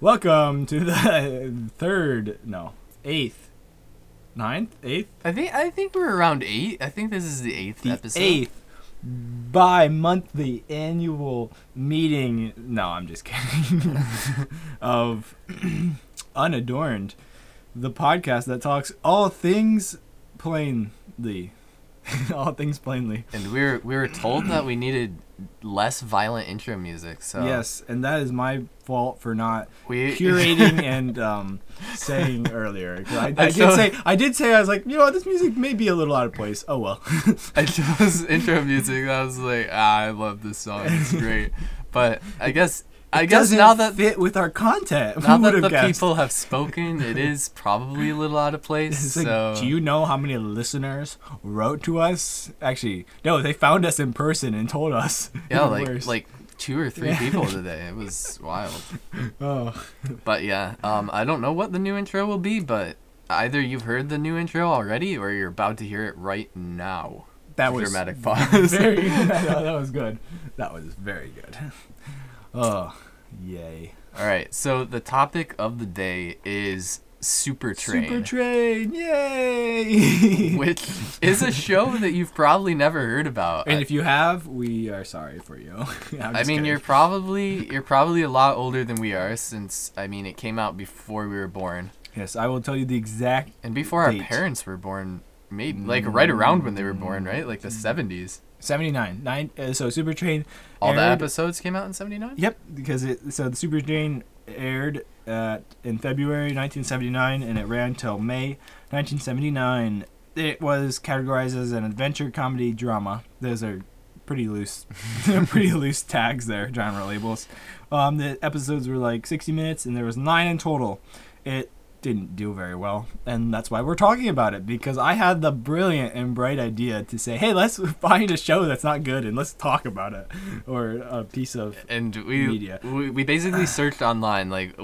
Welcome to the third, no, eighth, ninth, eighth, I think I think we're around eight. I think this is the eighth the episode. eighth bi-monthly annual meeting. No, I'm just kidding. of unadorned, the podcast that talks all things plainly, all things plainly. And we were we were told that we needed less violent intro music. So Yes, and that is my fault for not we curating and um, saying earlier. I, I I did say I did say I was like, you know what, this music may be a little out of place. Oh well. I chose intro music. I was like, ah, I love this song. It's great. But I guess I guess now that fit with our content. now that the guessed? people have spoken, it is probably a little out of place. Like, so do you know how many listeners wrote to us? Actually, no, they found us in person and told us. yeah, like worse. like two or three Yeah. people today. It was wild. oh, But yeah, um, I don't know what the new intro will be, but either you've heard the new intro already or you're about to hear it right now. that was Dramatic pause. very. that was good. That was very good. Oh, yay! All right, so the topic of the day is Super Train, Super train, yay! which is a show that you've probably never heard about. And I- if you have, we are sorry for you. I mean, kidding. you're probably you're probably a lot older than we are, since I mean it came out before we were born, yes. I will tell you the exact. and before our parents were born. Maybe like mm. right around when they were born, right? Like the mm. seventies. 79 nine uh, so super train All the episodes came out in seventy nine. yep because it so the super train aired at in february 1979 and it ran till may 1979 it was categorized as an adventure comedy drama. Those are pretty loose pretty loose tags there genre labels. Um the episodes were like 60 minutes and there was nine in total. It didn't do very well and that's why we're talking about it because i had the brilliant and bright idea to say hey let's find a show that's not good and let's talk about it or a piece of and we, media. we we basically searched online like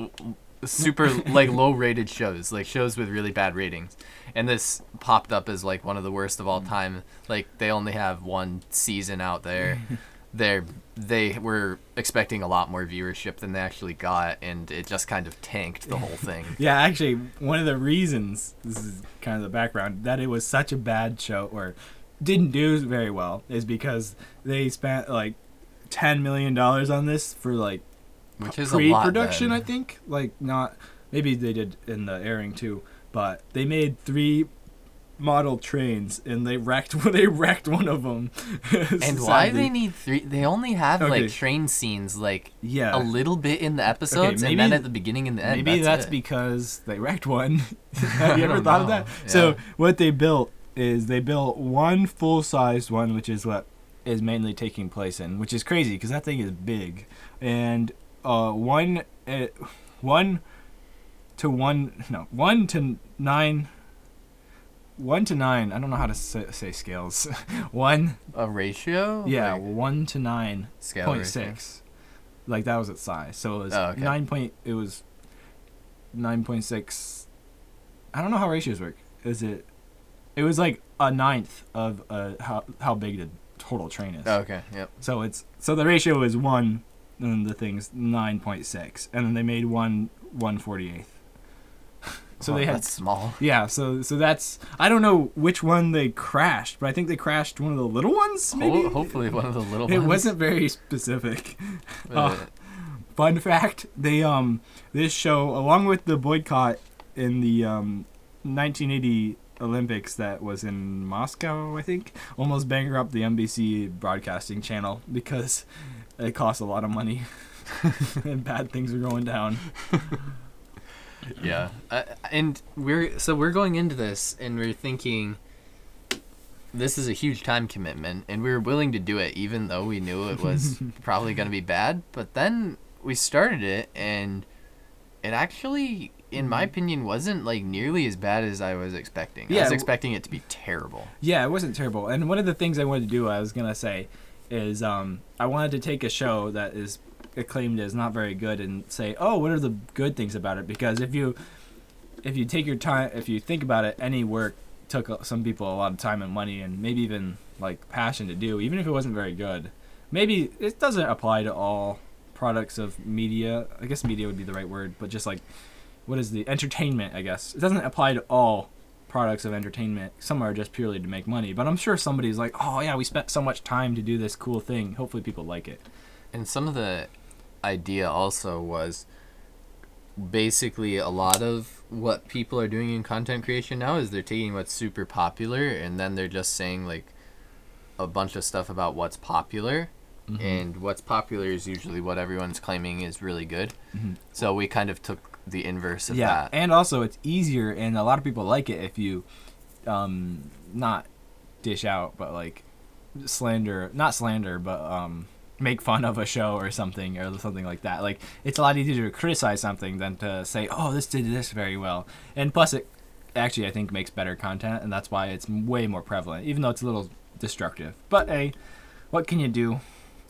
super like low rated shows like shows with really bad ratings. And this popped up as like one of the worst of all mm. time. Like they only have one season out there they're they were expecting a lot more viewership than they actually got and it just kind of tanked the whole thing Yeah, actually, one of the reasons this is kind of the background that it was such a bad show or didn't do very well is because they spent like ten million dollars on this for like which is pre-production. then. I think like not maybe they did in the airing too, but they made three model trains and they wrecked they wrecked one of them. and why they need three they only have Okay. like train scenes like yeah a little bit in the episodes and maybe- then at the beginning and the end Maybe that's, it. because they wrecked one. Have you ever thought of know. that? So what they built is they built one full-sized one, which is what is mainly taking place in, which is crazy because that thing is big, and uh, one, uh, one to one, no, one to nine. One to nine. I don't know how to say, say scales. one, a ratio yeah, Like, one to nine scale point six. Like that was its size. So it was Oh, okay. nine point. It was nine point six. I don't know how ratios work. Is it? It was like a ninth of uh, how how big the total train is. Oh, okay yep So it's so the ratio is one, and the thing's nine point six, and then they made one one forty eighth. So Oh, they had that's small yeah. So so that's I don't know which one they crashed, but I think they crashed one of the little ones. Maybe. Ho- hopefully one of the little ones. It ones wasn't very specific. Uh. Fun fact: They um this show, along with the boycott in the um 1980 Olympics that was in Moscow, I think, almost bankrupt the NBC broadcasting channel because it cost a lot of money and bad things are going down. yeah. Uh, and we're so we're going into this and we're thinking this is a huge time commitment and we were willing to do it even though we knew it was probably going to be bad. But then we started it and it actually in my opinion wasn't like nearly as bad as i was expecting. I was expecting it to be terrible. Yeah, it wasn't terrible. And one of the things I wanted to do, I was gonna say, is um, I wanted to take a show that is acclaimed as not very good and say, oh, what are the good things about it? Because if you if you take your time, if you think about it, any work took some people a lot of time and money and maybe even like passion to do, even if it wasn't very good. Maybe it doesn't apply to all products of media. I guess media would be the right word, but just like what is the entertainment? I guess it doesn't apply to all products of entertainment. Some are just purely to make money, but I'm sure somebody's like, oh yeah, we spent so much time to do this cool thing. Hopefully, people like it. And some of the idea also was basically a lot of what people are doing in content creation now is they're taking what's super popular and then they're just saying like a bunch of stuff about what's popular Mm-hmm. and what's popular is usually what everyone's claiming is really good Mhm. so we kind of took the inverse of yeah, that and also it's easier, and a lot of people like it if you, um, not dish out, but like slander, not slander, but um, make fun of a show or something or something like that. Like it's a lot easier to criticize something than to say, oh, this did this very well, and plus it actually I think makes better content, and that's why it's way more prevalent, even though it's a little destructive. But hey, what can you do?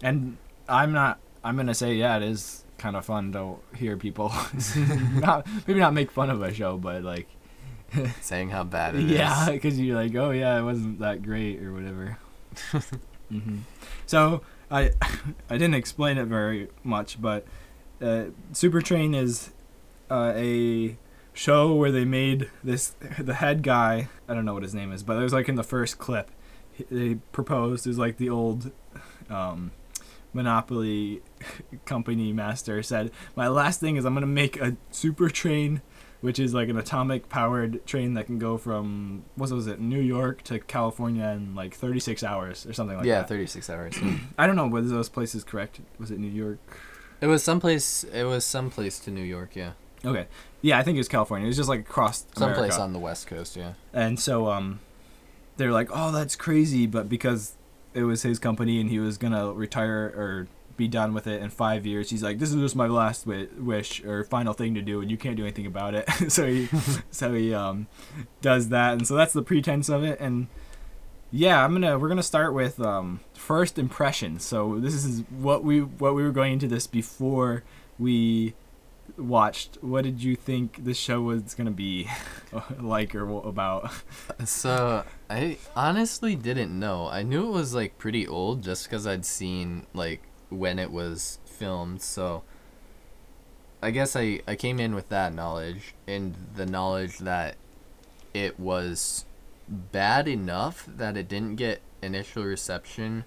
And I'm not. I'm gonna say yeah, it is kind of fun to hear people not maybe not make fun of a show, but like saying how bad it is. yeah, because you're like, oh yeah, it wasn't that great or whatever. hmm So I I didn't explain it very much, but uh, Super Train is uh, a show where they made this the head guy. I don't know what his name is, but it was like in the first clip. They proposed is like the old um, Monopoly company master said, "My last thing is I'm gonna make a super train." Which is like an atomic powered train that can go from what was it New York to California in like 36 hours or something like yeah that. 36 hours I don't know whether those places correct. Was it New York? it was someplace it was someplace to new york yeah Okay. Yeah, I think it was California. It was just like across someplace America. on the west coast yeah And so um they're like, "Oh, that's crazy," but because it was his company and he was going to retire or be done with it in 5 years, he's like, "This is just my last wi- wish or final thing to do and you can't do anything about it." so he so he um does that. And so that's the pretense of it and yeah, I'm gonna we're gonna start with um, first impressions. So this is what we what we were going into this before we watched. What did you think the show was gonna be like or about? So I honestly didn't know. I knew it was like pretty old just because I'd seen like when it was filmed. So I guess I I came in with that knowledge and the knowledge that it was bad enough that it didn't get initial reception.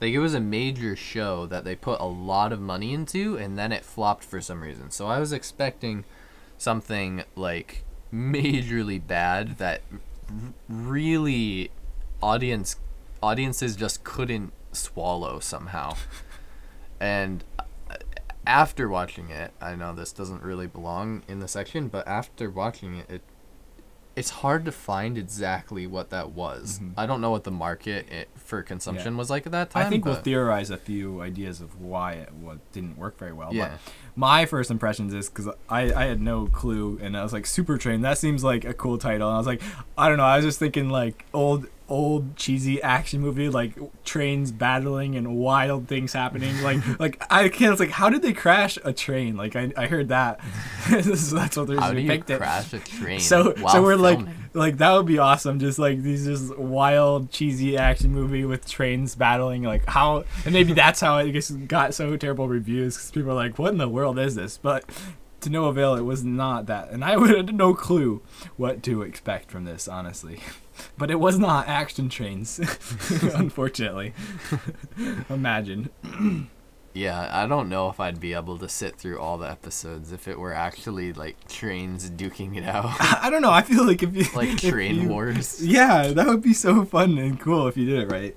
Like it was a major show that they put a lot of money into and then it flopped for some reason. So I was expecting something like majorly bad that really audience audiences just couldn't swallow somehow. And uh, after watching it, I know this doesn't really belong in the section, but after watching it, it it's hard to find exactly what that was. Mhm. I don't know what the market it, for consumption was like at that time. I think we'll theorize a few ideas of why it wa didn't work very well. yeah. But my first impressions is because I, I had no clue and I was like Super Train that seems like a cool title and I was like I don't know I was just thinking like old old cheesy action movie like trains battling and wild things happening. Like like I can't it's like how did they crash a train? Like I, I heard that. So that's what they're How do you depicted. crash a train? so so we're like filming? like that would be awesome. Just like these just wild cheesy action movie with trains battling like how and maybe that's how it just got so terrible reviews because people are like what in the world is this? But to no avail it was not that. And i would have no clue what to expect from this honestly but it was not action trains unfortunately imagine Yeah, I don't know if I'd be able to sit through all the episodes if it were actually like trains duking it out, i don't know i feel like if you like train you- wars. Yeah, that would be so fun and cool if you did it right.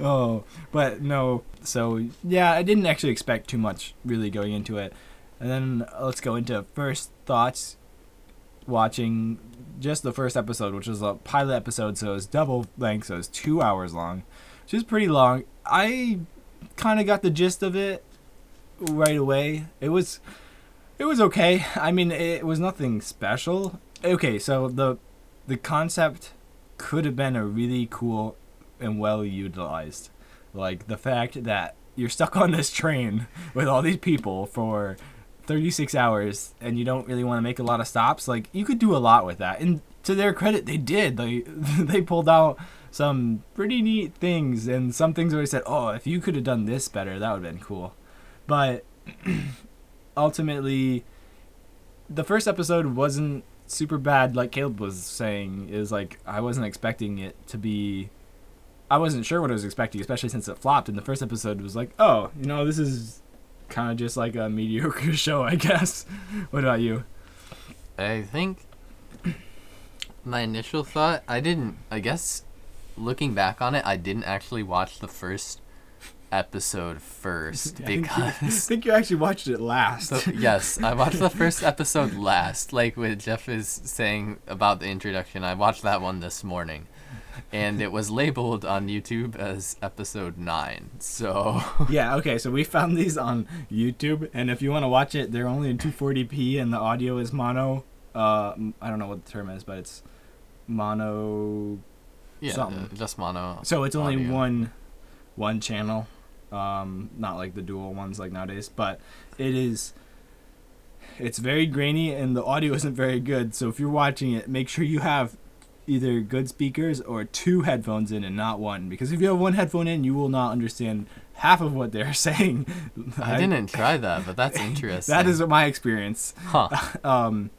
oh, but no. So yeah, I didn't actually expect too much really going into it. And then uh, let's go into first thoughts. Watching just the first episode, which was a pilot episode, so it was double length, so it was two hours long, which is pretty long. I kind of got the gist of it right away. It was, it was okay. I mean, it was nothing special. Okay, so the the concept could have been a really cool and well utilized. Like the fact that you're stuck on this train with all these people for 36 hours and you don't really want to make a lot of stops. Like you could do a lot with that. And to their credit, they did. They they pulled out some pretty neat things and some things where I said, "Oh, if you could have done this better, that would have been cool." but ultimately, the first episode wasn't super bad. Like Caleb was saying, is like I wasn't expecting it to be. I wasn't sure what I was expecting, especially since it flopped. And the first episode was like, oh, you know, this is kind of just like a mediocre show, I guess. what about you? I think my initial thought, I didn't, I guess, looking back on it, I didn't actually watch the first episode first you- I because. think you actually watched it last. So, yes, I watched the first episode last. Like what Jeff is saying about the introduction, I watched that one this morning. And it was labeled on YouTube as episode 9. So. yeah, okay, so we found these on YouTube, and if you want to watch it, they're only in 240p, and the audio is mono. Uh, I don't know what the term is, but it's mono. Yeah, Something. uh, just mono. So it's only audio. one, one channel, um, not like the dual ones like nowadays. But it is. It's very grainy, and the audio isn't very good. So if you're watching it, make sure you have either good speakers or two headphones in and not one because if you have one headphone in you will not understand half of what they're saying I didn't try that, but that's interesting. that is my experience Huh. um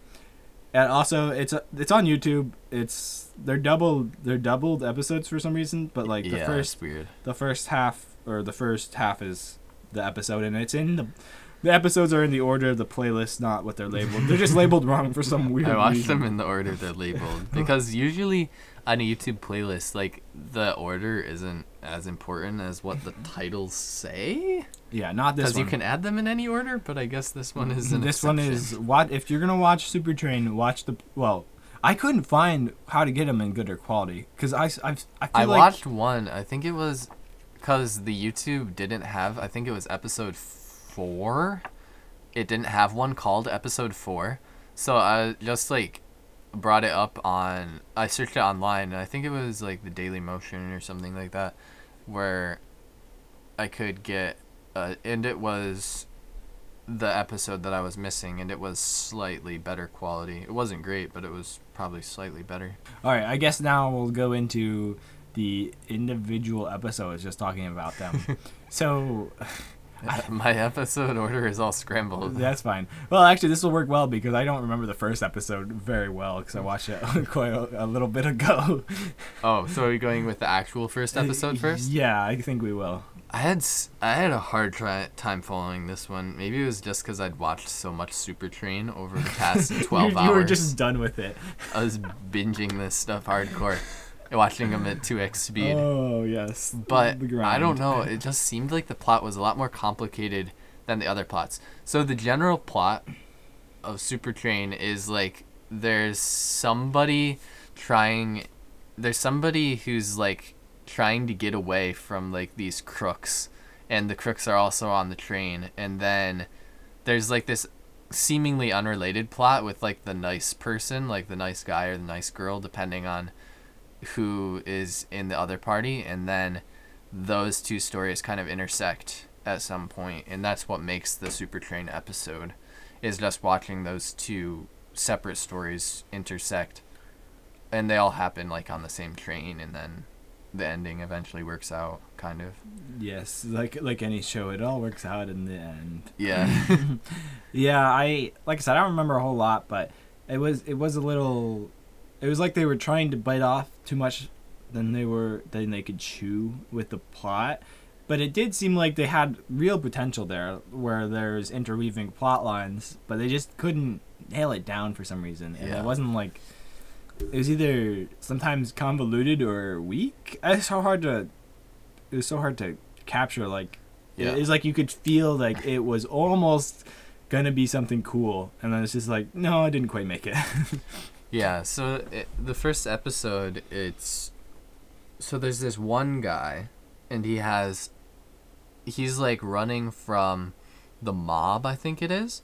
and also it's it's on youtube it's they're doubled they're doubled episodes for some reason but like the yeah, first weird. the first half or the first half is the episode and it's in the the episodes are in the order of the playlist not what they're labeled they're just labeled wrong for some weird I watched reason. them in the order they're labeled because usually on a YouTube playlist, like the order isn't as important as what the titles say. yeah not this Because you can add them in any order, but I guess this one is an this one is what if you're gonna watch Super Train, watch the well. I couldn't find how to get them in gooder quality because I I've, I feel I like watched one. I think it was because the YouTube didn't have. I think it was episode four. It didn't have one called episode four, so I just like brought it up on. I searched it online, and I think it was like the Daily Motion or something like that, where I could get, uh, and it was the episode that I was missing, and it was slightly better quality. It wasn't great, but it was probably slightly better. All right, I guess now we'll go into the individual episodes, just talking about them. so My episode order is all scrambled. that's fine. Well, actually, this will work well because I don't remember the first episode very well because I watched it quite a, a little bit ago. Oh, so are we going with the actual first uh, episode first? Yeah, I think we will. I had I had a hard try- time following this one. Maybe it was just because I'd watched so much Super Train over the past twelve you, hours. you were just done with it. I was binging this stuff hardcore, watching them at two x speed. Oh yes, but I don't know. It just seemed like the plot was a lot more complicated than the other plots. So the general plot of Super Train is like there's somebody trying there's somebody who's like trying to get away from like these crooks and the crooks are also on the train and then there's like this seemingly unrelated plot with like the nice person like the nice guy or the nice girl depending on who is in the other party and then those two stories kind of intersect at some point and that's what makes the super train episode is just watching those two separate stories intersect and they all happen like on the same train and then the ending eventually works out kind of Yes, like like any show, it all works out in the end. yeah Yeah, I like I said, I don't remember a whole lot, but it was it was a little. It was like they were trying to bite off too much than they were than they could chew with the plot. But it did seem like they had real potential there, where there's interweaving plot lines, but they just couldn't nail it down for some reason, and Yeah. it wasn't like. It was either sometimes convoluted or weak. It's so hard to. It was so hard to capture. Like, Yeah. it's like you could feel like it was almost gonna be something cool, and then it's just like, no, I didn't quite make it. Yeah, so it, the first episode, it's so there's this one guy, and he has, he's like running from the mob, I think it is,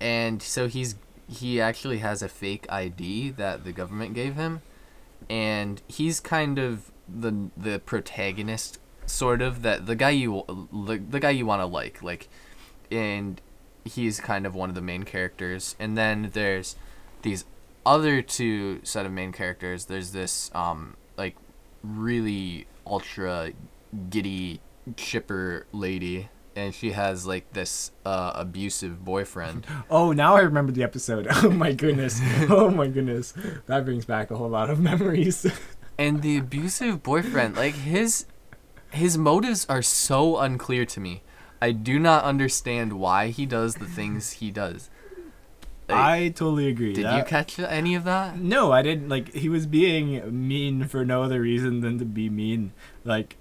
and so he's he actually has a fake ID that the government gave him, and he's kind of the the protagonist, sort of that the guy you the, the guy you want to like like, and he's kind of one of the main characters, and then there's these other two set of main characters there's this um like really ultra giddy chipper lady and she has like this uh, abusive boyfriend. Oh, now I remember the episode. Oh my goodness. Oh my goodness. That brings back a whole lot of memories. and the abusive boyfriend, like his his motives are so unclear to me. I do not understand why he does the things he does. Like, I totally agree. did you catch any of that? No, I didn't. Like he was being mean for no other reason than to be mean. Like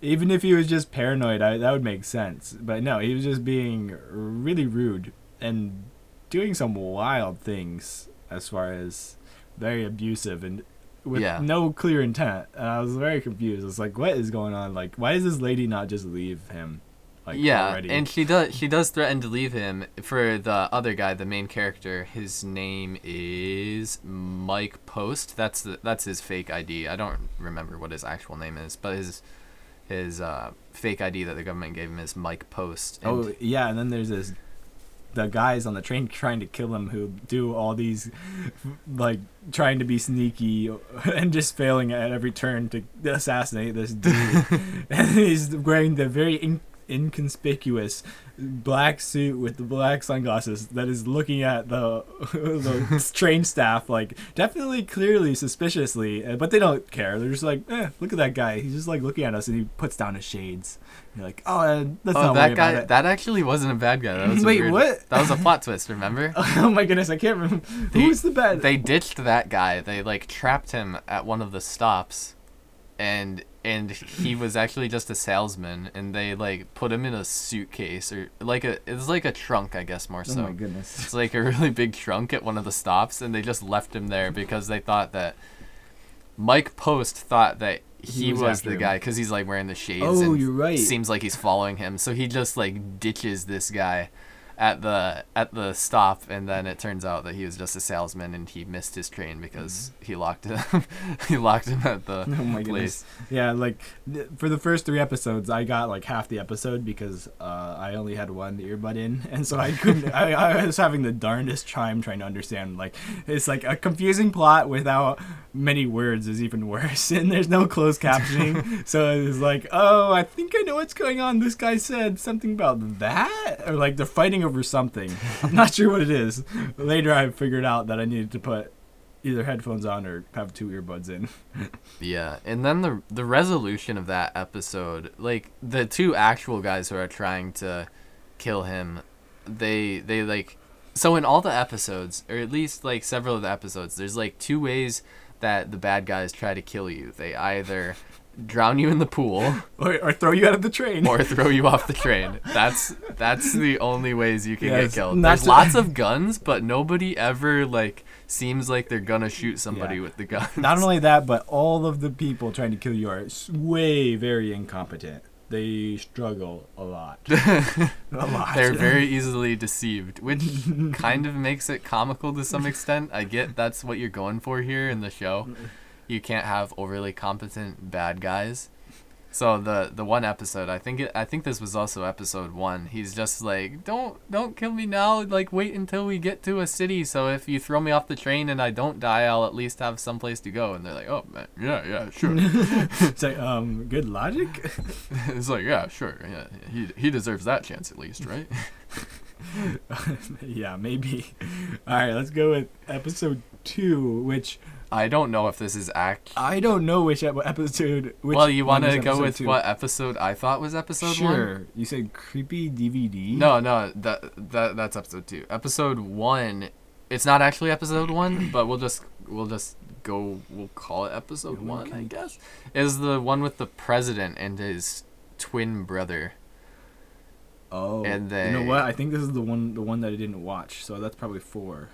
even if he was just paranoid, I, that would make sense. But no, he was just being really rude and doing some wild things as far as very abusive and with Yeah. no clear intent. And I was very confused. I was like, what is going on? Like, why does this lady not just leave him? Like yeah, already? and she does she does threaten to leave him for the other guy, the main character. His name is Mike Post. That's the that's his fake ID. I don't remember what his actual name is, but his his uh, fake ID that the government gave him is Mike Post. And Oh yeah, and then there's this the guys on the train trying to kill him who do all these like trying to be sneaky and just failing at every turn to assassinate this dude. and he's wearing the very in- inconspicuous black suit with the black sunglasses that is looking at the the train staff like definitely clearly suspiciously uh, but they don't care they're just like eh, look at that guy he's just like looking at us and he puts down his shades you're like oh uh, let's oh, not that guy that actually wasn't a bad guy. That was a Wait, weird- what? That was a plot twist. Remember? oh my goodness i can't remember They- who's the bad they ditched that guy. They like trapped him at one of the stops, and and he was actually just a salesman. And they like put him in a suitcase or like a it's like a trunk, I guess more so. oh so. my goodness It's like a really big trunk at one of the stops, and they just left him there because they thought that Mike Post thought that he, He was was, the him. guy because he's like wearing the shades. Oh, and you're right. Seems like he's following him, so he just like ditches this guy at the at the stop, and then it turns out that he was just a salesman and he missed his train because he locked him. he locked him at the Oh my place. goodness. Yeah, like th- for the first three episodes, I got like half the episode because uh, I only had one earbud in, and so I couldn't. I, I was having the darndest time trying to understand. Like it's like a confusing plot without many words is even worse, and there's no closed captioning. so it's like, oh, I think I know what's going on. This guy said something about that, or like they're fighting over something. I'm not sure what it is. Later, I figured out that I needed to put either headphones on or have two earbuds in. Yeah, and then the the resolution of that episode, like the two actual guys who are trying to kill him, they they like so in all the episodes, or at least like several of the episodes, there's like two ways that the bad guys try to kill you. They either drown you in the pool or, or throw you out of the train. or throw you off the train. That's that's the only ways you can Yeah, get killed. There's to- lots of guns, but nobody ever like seems like they're gonna shoot somebody Yeah. with the gun. Not only that, but all of the people trying to kill you are way very incompetent. They struggle a lot. a lot. They're very easily deceived, which kind of makes it comical to some extent. I get that's what you're going for here in the show. You can't have overly competent bad guys. So the the one episode, I think it, I think this was also episode one. He's just like, don't don't kill me now. Like wait until we get to a city. So if you throw me off the train and I don't die, I'll at least have someplace to go. And they're like, oh man, yeah yeah sure. it's like, um, good logic. it's like yeah sure yeah he he deserves that chance at least right. yeah, maybe. All right, let's go with episode two, which I don't know if this is act. I don't know which episode. Which well, you want to go with two. what episode I thought was episode Sure. one? You said creepy DVD. No, no, that that that's episode two. Episode one, it's not actually episode one, but we'll just we'll just go. We'll call it episode Yeah, one, I guess. Is the one with the president and his twin brother? Oh. And then. you know what? I think this is the one, the one that I didn't watch. So that's probably four.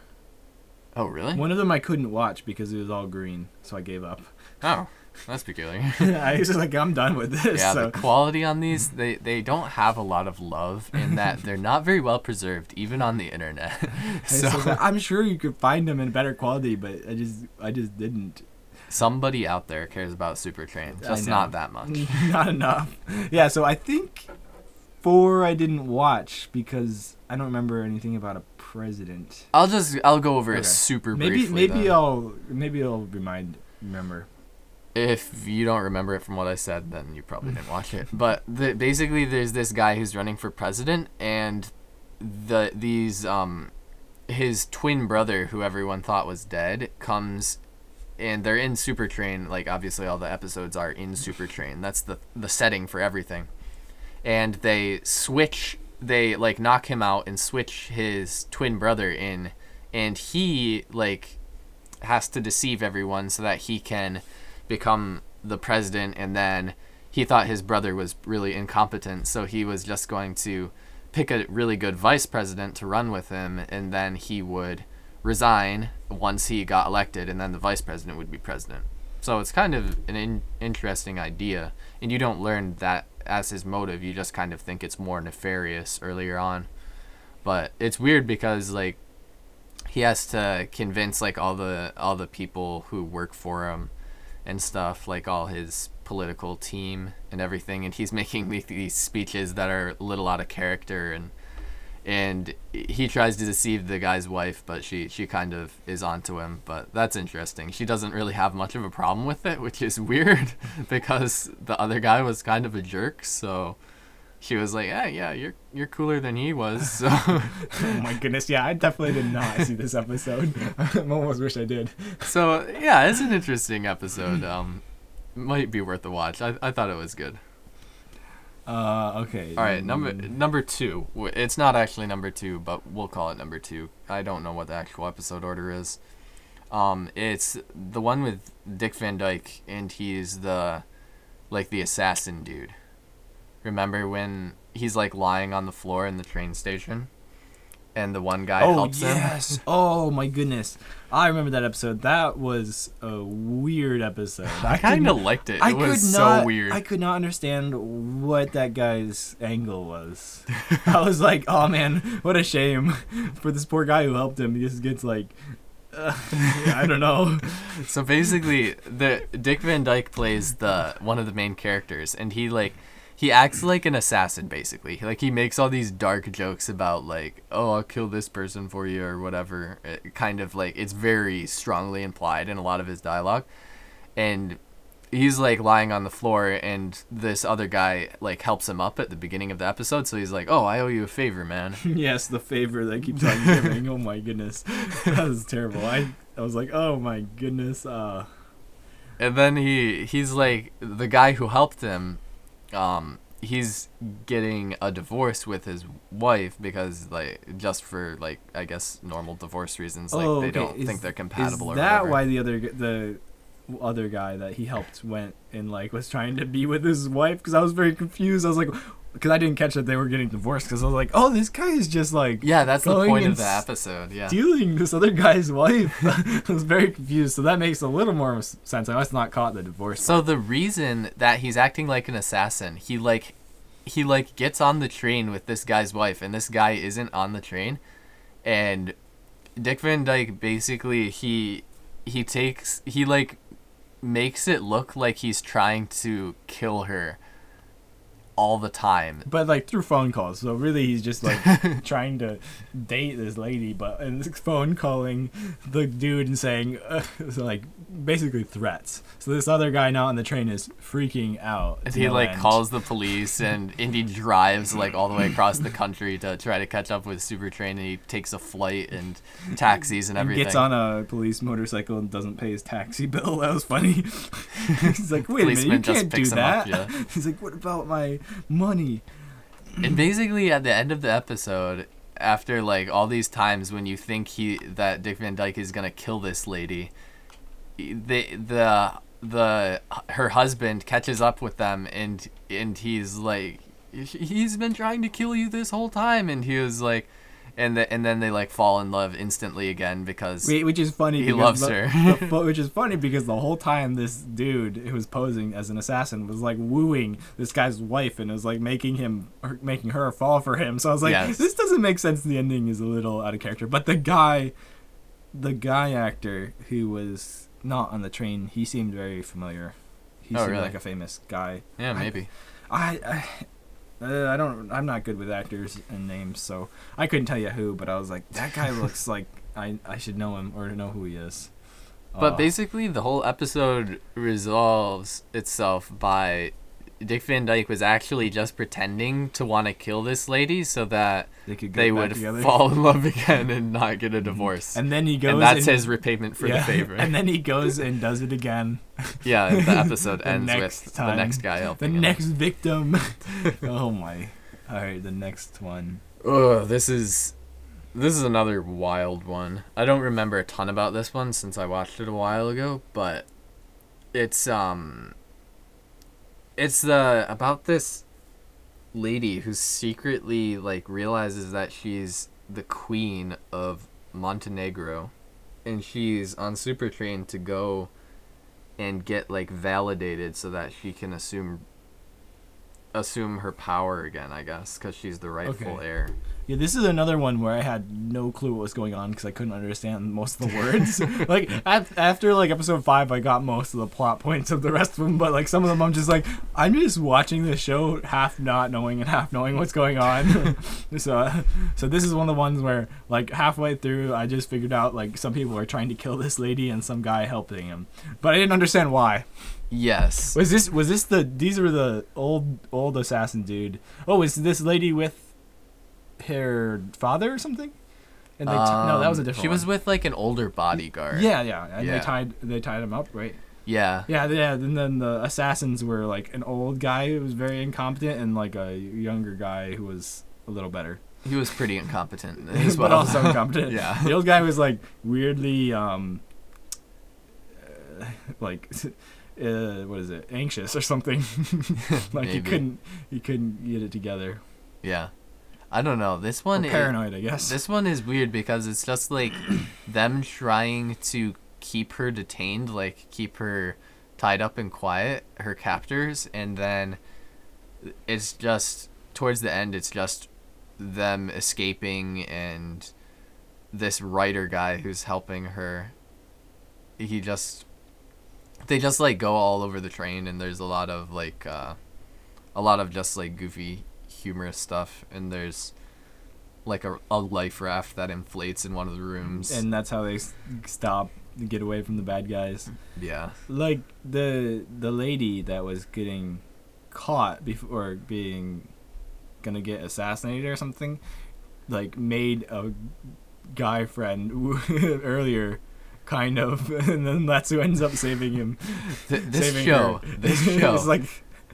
Oh, really? One of them I couldn't watch because it was all green, so I gave up. Oh, that's peculiar. I was just like, I'm done with this. yeah, so. the quality on these they they don't have a lot of love in that they're not very well preserved even on the internet. so, so I'm sure you could find them in better quality, but I just I just didn't. somebody out there cares about Super Train, just not that much. Not enough. Yeah, so I think four I didn't watch because I don't remember anything about a president. I'll just I'll go over Okay. it super Maybe briefly. maybe then. I'll maybe I'll remind remember. if you don't remember it from what I said, then you probably didn't watch it. But the, basically, there's this guy who's running for president, and the these um, his twin brother, who everyone thought was dead, comes, and they're in Super Train. Like obviously, all the episodes are in Super Train. That's the the setting for everything, and they switch. They like knock him out and switch his twin brother in, and he like has to deceive everyone so that he can become the president and then he thought his brother was really incompetent so he was just going to pick a really good vice president to run with him and then he would resign once he got elected and then the vice president would be president so it's kind of an in- interesting idea and you don't learn that as his motive you just kind of think it's more nefarious earlier on. But it's weird because like he has to convince like all the all the people who work for him and stuff, like all his political team and everything, and he's making these speeches that are a little out of character and and he tries to deceive the guy's wife, but she she kind of is onto him. But that's interesting. She doesn't really have much of a problem with it, which is weird because the other guy was kind of a jerk. So she was like, "Yeah, yeah, you're you're cooler than he was." So oh my goodness, yeah, I definitely did not see this episode. I almost wish I did. so yeah, it's an interesting episode. Um, might be worth a watch. I I thought it was good. Uh, okay. All right, number number two. It's not actually number two, but we'll call it number two. I don't know what the actual episode order is. Um, it's the one with Dick Van Dyke, and he's the like the assassin dude. Remember when he's like lying on the floor in the train station, and the one guy Oh helps him. Oh yes! Oh my goodness! I remember that episode. That was a weird episode. I kind of liked it. It I was could so not. weird. I could not understand what that guy's angle was. I was like, "Oh man, what a shame for this poor guy who helped him." He just gets like, uh, I don't know. So basically, the Dick Van Dyke plays the one of the main characters, and he like he acts like an assassin basically. Like he makes all these dark jokes about like, oh, I'll kill this person for you or whatever. It kind of like it's very strongly implied in a lot of his dialogue, and he's like lying on the floor, and this other guy like helps him up at the beginning of the episode. So he's like, oh, I owe you a favor, man. yes, the favor that keeps on giving. Oh my goodness, that was terrible. I I was like, oh my goodness. Uh, and then he he's like the guy who helped him um he's getting a divorce with his wife because like just for like i guess normal divorce reasons like oh, they don't Is- think they're compatible Is that why the other the other guy that he helped went and like was trying to be with his wife? Because I was very confused. I was like, because I didn't catch that they were getting divorced. Because I was like, oh, this guy is just like yeah that's the point of the episode yeah stealing this other guy's wife. I was very confused. So that makes a little more sense. I must not caught the divorce. so the reason that he's acting like an assassin he like he like gets on the train with this guy's wife and this guy isn't on the train and dick van dyke basically he he takes he like makes it look like he's trying to kill her all the time but like through phone calls. So really, he's just like trying to date this lady, but and phone calling the dude and saying uh, so like basically threats. So this other guy now on the train is freaking out. And he like end. calls the police and Indy drives like all the way across the country to try to catch up with Super Train and he takes a flight and taxis and everything. gets on a police motorcycle and doesn't pay his taxi bill. That was funny. He's like, wait a minute, you just can't do him up, that. yeah. He's like, what about my money? and basically at the end of the episode after like all these times when you think he that Dick Van Dyke is gonna kill this lady, the the the her husband catches up with them and and he's like he's been trying to kill you this whole time. And he was like and the, and then they like fall in love instantly again because which is funny. He loves the- her. the which is funny because the whole time this dude who was posing as an assassin was like wooing this guy's wife and was like making him, making her fall for him. So I was like, Yes. this doesn't make sense. The ending is a little out of character. But the guy, the guy actor who was not on the train, he seemed very familiar. He Oh, seemed really? like a famous guy. yeah I- maybe I, I uh, I don't. I'm not good with actors and names, so I couldn't tell you who. But I was like, that guy looks like I I should know him or know who he is. But Uh, basically, the whole episode resolves itself by Dick Van Dyke was actually just pretending to want to kill this lady so that they could they would together. fall in love again and not get a divorce. And then he goes. And that's and- his repayment for yeah, the favor. And then he goes and does it again. yeah, the episode The ends with time. the next guy helping him. The next victim. oh my. All right, the next one. Ugh, this is this is another wild one. I don't remember a ton about this one since I watched it a while ago, but it's um it's the about this lady who secretly like realizes that she's the queen of Montenegro and she's on super train to go and get like validated so that she can assume assume her power again, I guess, cuz she's the rightful Okay. heir. Yeah, this is another one where I had no clue what was going on because I couldn't understand most of the words. like af- after like episode five, I got most of the plot points of the rest of them, but like some of them, I'm just like, I'm just watching this show half not knowing and half knowing what's going on. so, uh, so this is one of the ones where like halfway through, I just figured out like some people are trying to kill this lady and some guy helping him, but I didn't understand why. Yes. Was this was this the these were the old old assassin dude? Oh, is this lady with her father or something? And they t- no, that was a Um, different. She was with like an older bodyguard. Yeah, yeah, and Yeah. they tied they tied him up, right? Yeah. Yeah, yeah. And then the assassins were like an old guy who was very incompetent and like a younger guy who was a little better, He was pretty incompetent as but well. also incompetent. Yeah. the old guy was like weirdly um, uh, like. Uh, what is it? Anxious or something? like he couldn't, he couldn't get it together. Yeah. I don't know. This Or one is paranoid, I guess. this one is weird because it's just like them trying to keep her detained, like keep her tied up and quiet, her captors, and then it's just towards the end it's just them escaping and this writer guy who's helping her he just they just like go all over the train and there's a lot of like uh a lot of just like goofy humorous stuff and there's like a, a life raft that inflates in one of the rooms and that's how they s- stop and get away from the bad guys. yeah Like the the lady that was getting caught before being gonna get assassinated or something, like made a guy friend earlier, kind of, and then that's who ends up saving him. Th- this saving show her. this it's show like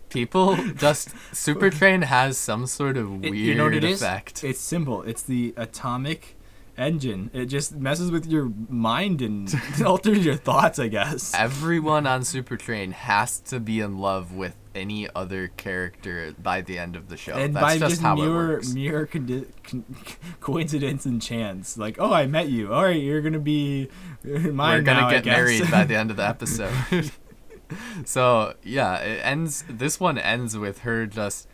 people just super train has some sort of It- weird you know what it is? effect it's simple. It's the atomic engine. It just messes with your mind and alters your thoughts. I guess. everyone on super train has to be in love with any other character by the end of the show and that's by just just how it works mere condi- con- coincidence and chance, like oh, I met you. All right, you're gonna be uh, mine we're gonna now, get married by the end of the episode. so yeah, it ends. This one ends with her just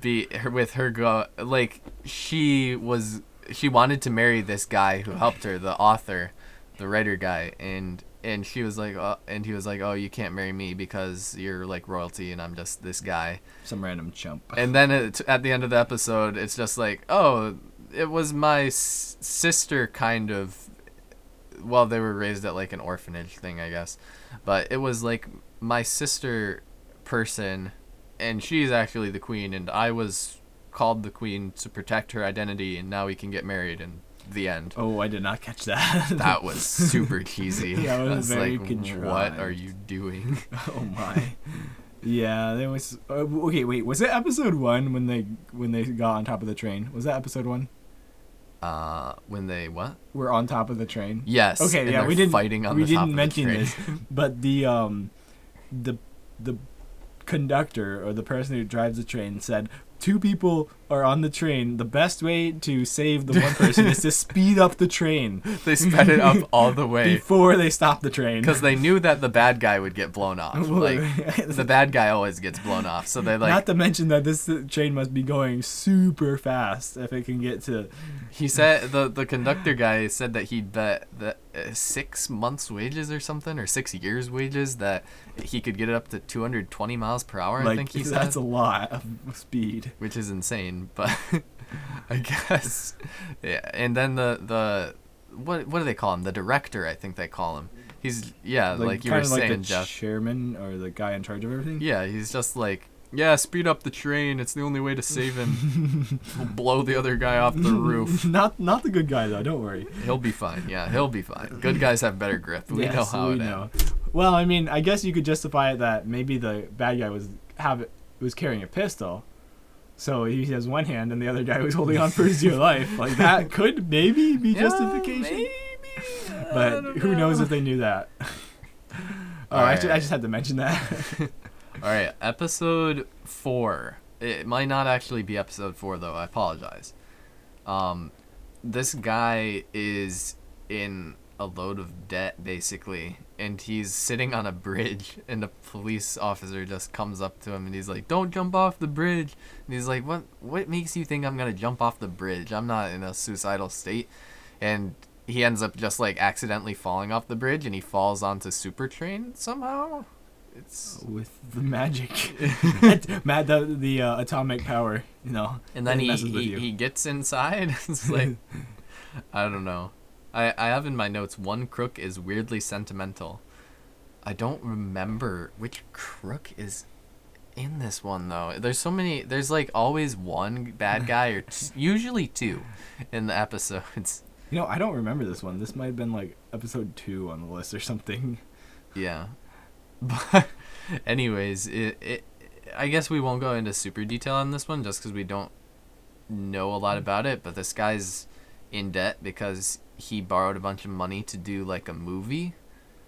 be with her go like she was she wanted to marry this guy who helped her, the author, the writer guy, and and she was like, oh, and he was like, oh, you can't marry me because you're like royalty and I'm just this guy. Some random chump. And then it, at the end of the episode, it's just like, oh, it was my s- sister kind of. Well, they were raised at like an orphanage thing, I guess, but it was like my sister person, and she's actually the queen, and I was called the queen to protect her identity, and now we can get married, and the end. Oh, I did not catch that. That was super cheesy. That was I was very like, what are you doing? oh my. Yeah, there was. Uh, okay, wait. Was it episode one when they when they got on top of the train? Was that episode one? Uh, when they what? We're on top of the train. Yes. Okay, yeah, we didn't fighting on we the top didn't of mention the train. this, but the um, the the conductor or the person who drives the train said two people are on the train. The best way to save the one person is to speed up the train they sped it up all the way before they stopped the train. because they knew that the bad guy would get blown off. Like the bad guy always gets blown off, so they like Not to mention that this uh, train must be going super fast if it can get to. he said the the conductor guy said that he'd bet that uh, six months wages or something or six years wages that he could get it up to 220 miles per hour. I think he that's said, a lot of speed. which is insane, but I guess yeah. And then the the what what do they call him? The director, I think they call him. He's yeah, like, you were like saying, the Jeff. chairman or the guy in charge of everything. Yeah, he's just like, yeah, speed up the train. It's the only way to save him. we'll blow the other guy off the roof. not not the good guy though. Don't worry. He'll be fine. Yeah, he'll be fine. Good guys have better grip. We know how we it know. ends. Well, I mean, I guess you could justify it that maybe the bad guy was have was carrying a pistol, so he has one hand and the other guy was holding on for his dear life. Like that could maybe be Yeah, justification. maybe. But who knows if they knew that? oh, I, Alright. I just had to mention that. All right, episode four. It might not actually be episode four though. I apologize. Um, this guy is in a load of debt basically, and he's sitting on a bridge, and a police officer just comes up to him and he's like, "Don't jump off the bridge." And he's like, "What? What makes you think I'm gonna jump off the bridge? I'm not in a suicidal state." And he ends up just like accidentally falling off the bridge, and he falls onto Super Train somehow. It's With the magic, mad the the uh, atomic power, you know. And then he, he, he gets inside. it's like I don't know. I, I have in my notes one crook is weirdly sentimental. I don't remember which crook is in this one though. There's so many there's like always one bad guy or t- usually two in the episodes. You know, I don't remember this one. This might have been like episode two on the list or something. Yeah. But anyways, it, it I guess we won't go into super detail on this one just cuz we don't know a lot mm. about it, but this guy's in debt because he borrowed a bunch of money to do like a movie.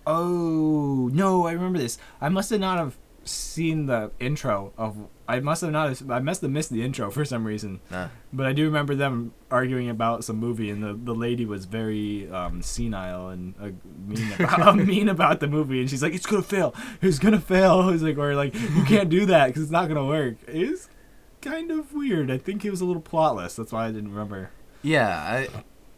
Oh no, I remember this. I must have not have seen the intro of. I must have not. Have, I must have missed the intro for some reason. Nah. But I do remember them arguing about some movie, and the, the lady was very um, senile and uh, mean about mean about the movie, and she's like, "It's gonna fail. It's gonna fail." It's like, or like, "You can't do that because it's not gonna work." It's kind of weird. I think it was a little plotless. That's why I didn't remember. Yeah, I,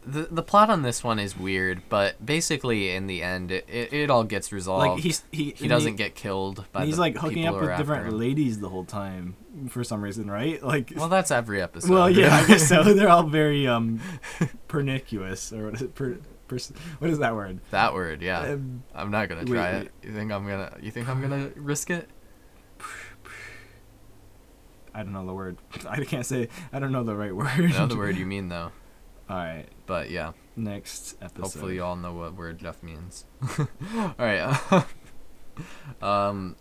the the plot on this one is weird, but basically in the end it, it, it all gets resolved. Like he's he he doesn't get killed by he's like hooking up with different him. ladies the whole time for some reason, right? Like, Well, that's every episode. well, yeah, I guess so. They're all very um, pernicious, or what is it? Per, pers- what is that word? that word, yeah. Um, I'm not gonna try wait. it. You think I'm gonna? You think I'm gonna risk it? I don't know the word. I can't say. I don't know the right word. I know the word you mean though, All right, but yeah. next episode. Hopefully, you all know what word Jeff means. all right. um,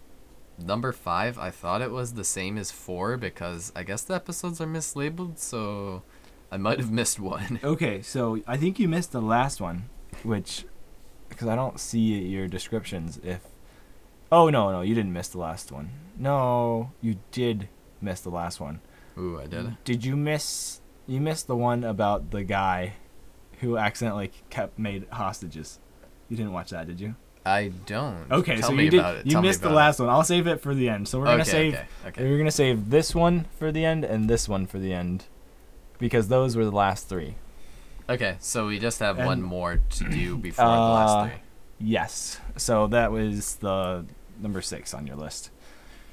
number five. I thought it was the same as four because I guess the episodes are mislabeled, so I might have missed one. Okay, so I think you missed the last one, which because I don't see your descriptions. If oh no no you didn't miss the last one. No, you did miss the last one. Ooh, I did. Did you miss? You missed the one about the guy who accidentally kept made hostages. You didn't watch that, did you? I don't. Okay, Tell so me you did. it. You Tell missed the last one. I'll save it for the end. So we're it. gonna save. Okay. Okay. We're gonna save this one for the end and this one for the end, because those were the last three. Okay. So we just have one more to do before the Uh, last three. Yes. So that was the number six on your list.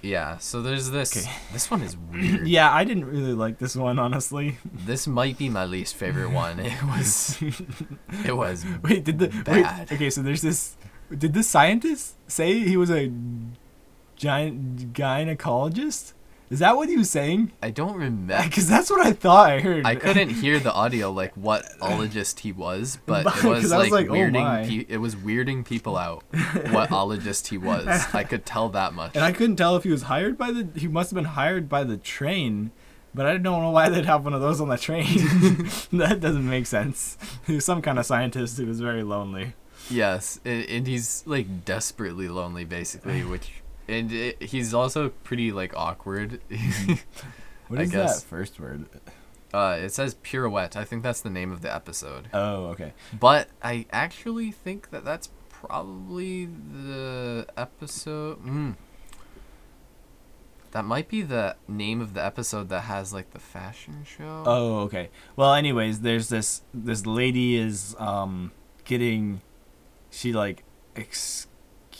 Yeah. So there's this. Okay. This one is weird. Yeah, I didn't really like this one honestly. This might be my least favorite one. It was. It was. Wait, did the Bad. wait? Okay, so there's this. Did the scientist say he was a giant gynecologist? Is that what he was saying? I don't remember. Because that's what I thought I heard. I couldn't hear the audio like what ologist he was, but it was I was like, like, oh weirding. pe- it was weirding people out what ologist he was. I could tell that much. And I couldn't tell if he was hired by the. He must have been hired by the train, but I don't know why they'd have one of those on the train. that doesn't make sense. He was some kind of scientist who was very lonely. Yes, and he's like desperately lonely, basically, which and it, he's also pretty like awkward. What I guess. that first word? uh, it says pirouette. I think that's the name of the episode. Oh, okay. But I actually think that that's probably the episode. Mm. That might be the name of the episode that has like the fashion show. Oh, okay. Well, anyways, there's this this lady is um getting she like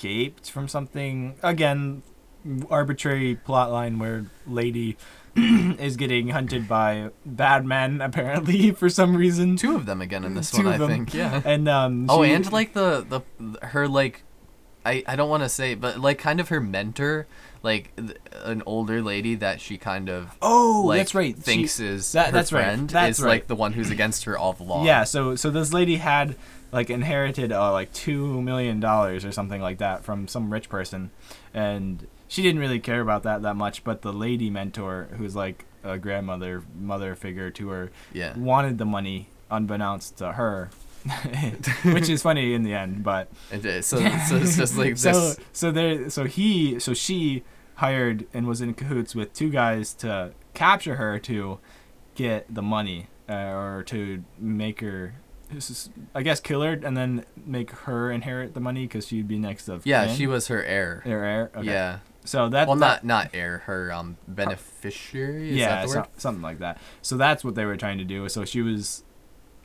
escaped from something again arbitrary plot line where lady is getting hunted by bad men apparently for some reason. Two of them again in this Two one, I them. think. Yeah. And um. Oh, she- and like the the her like, I I don't want to say, but like kind of her mentor, like th- an older lady that she kind of Oh, like that's right. She- thinks is that- her that's right. friend That's is right. like the one who's against her all along. Yeah, so so this lady had like inherited uh, like two million dollars or something like that from some rich person, and she didn't really care about that that much. But the lady mentor, who's like a grandmother mother figure to her, Yeah. wanted the money unbeknownst to her, which is funny in the end. But so so it's just like so so there so he so she hired and was in cahoots with two guys to capture her to get the money uh, or to make her this is- I guess kill her and then make her inherit the money because she'd be next of Yeah, kin, she was her heir. her heir. Okay. Yeah. So that Well, that- not not heir. Her um beneficiary. Is yeah, that the so- something like that. So that's what they were trying to do. So she was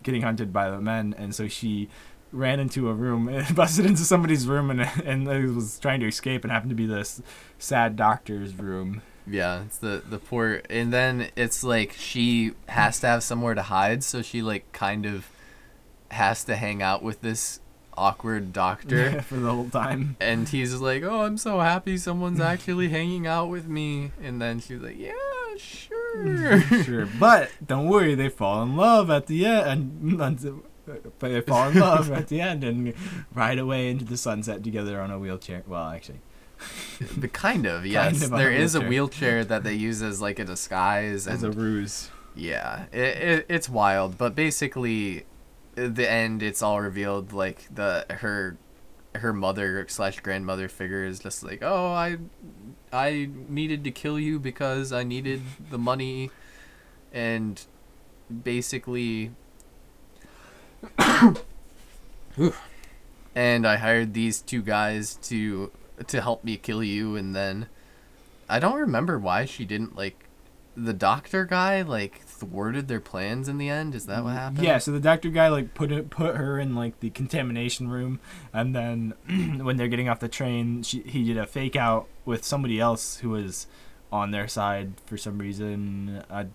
getting hunted by the men, and so she ran into a room, busted into somebody's room, and and was trying to escape, and happened to be this sad doctor's room. Yeah, it's the the poor, and then it's like she has to have somewhere to hide, so she like kind of has to hang out with this awkward doctor. for the whole time. And he's like, "Oh, I'm so happy someone's actually hanging out with me." And then she's like, "Yeah, sure." sure, but don't worry, they fall in love at the end. And, but they fall in love at the end and ride away into the sunset together on a wheelchair. Well, actually, the kind of, yes. of on a there is a wheelchair. wheelchair that they use as like a disguise, as and a ruse. Yeah, it, it it's wild, but basically, the end it's all revealed. Like the her her mother slash grandmother figure is just like, oh, I I needed to kill you because I needed the money, and basically, and I hired these two guys to to help me kill you, and then I don't remember why she didn't like the doctor guy like thwarted their plans in the end. Is that what mm, happened? Yeah, so the doctor guy like put it put her in like the contamination room, and then when they're getting off the train, she he did a fake out with somebody else who was on their side for some reason. I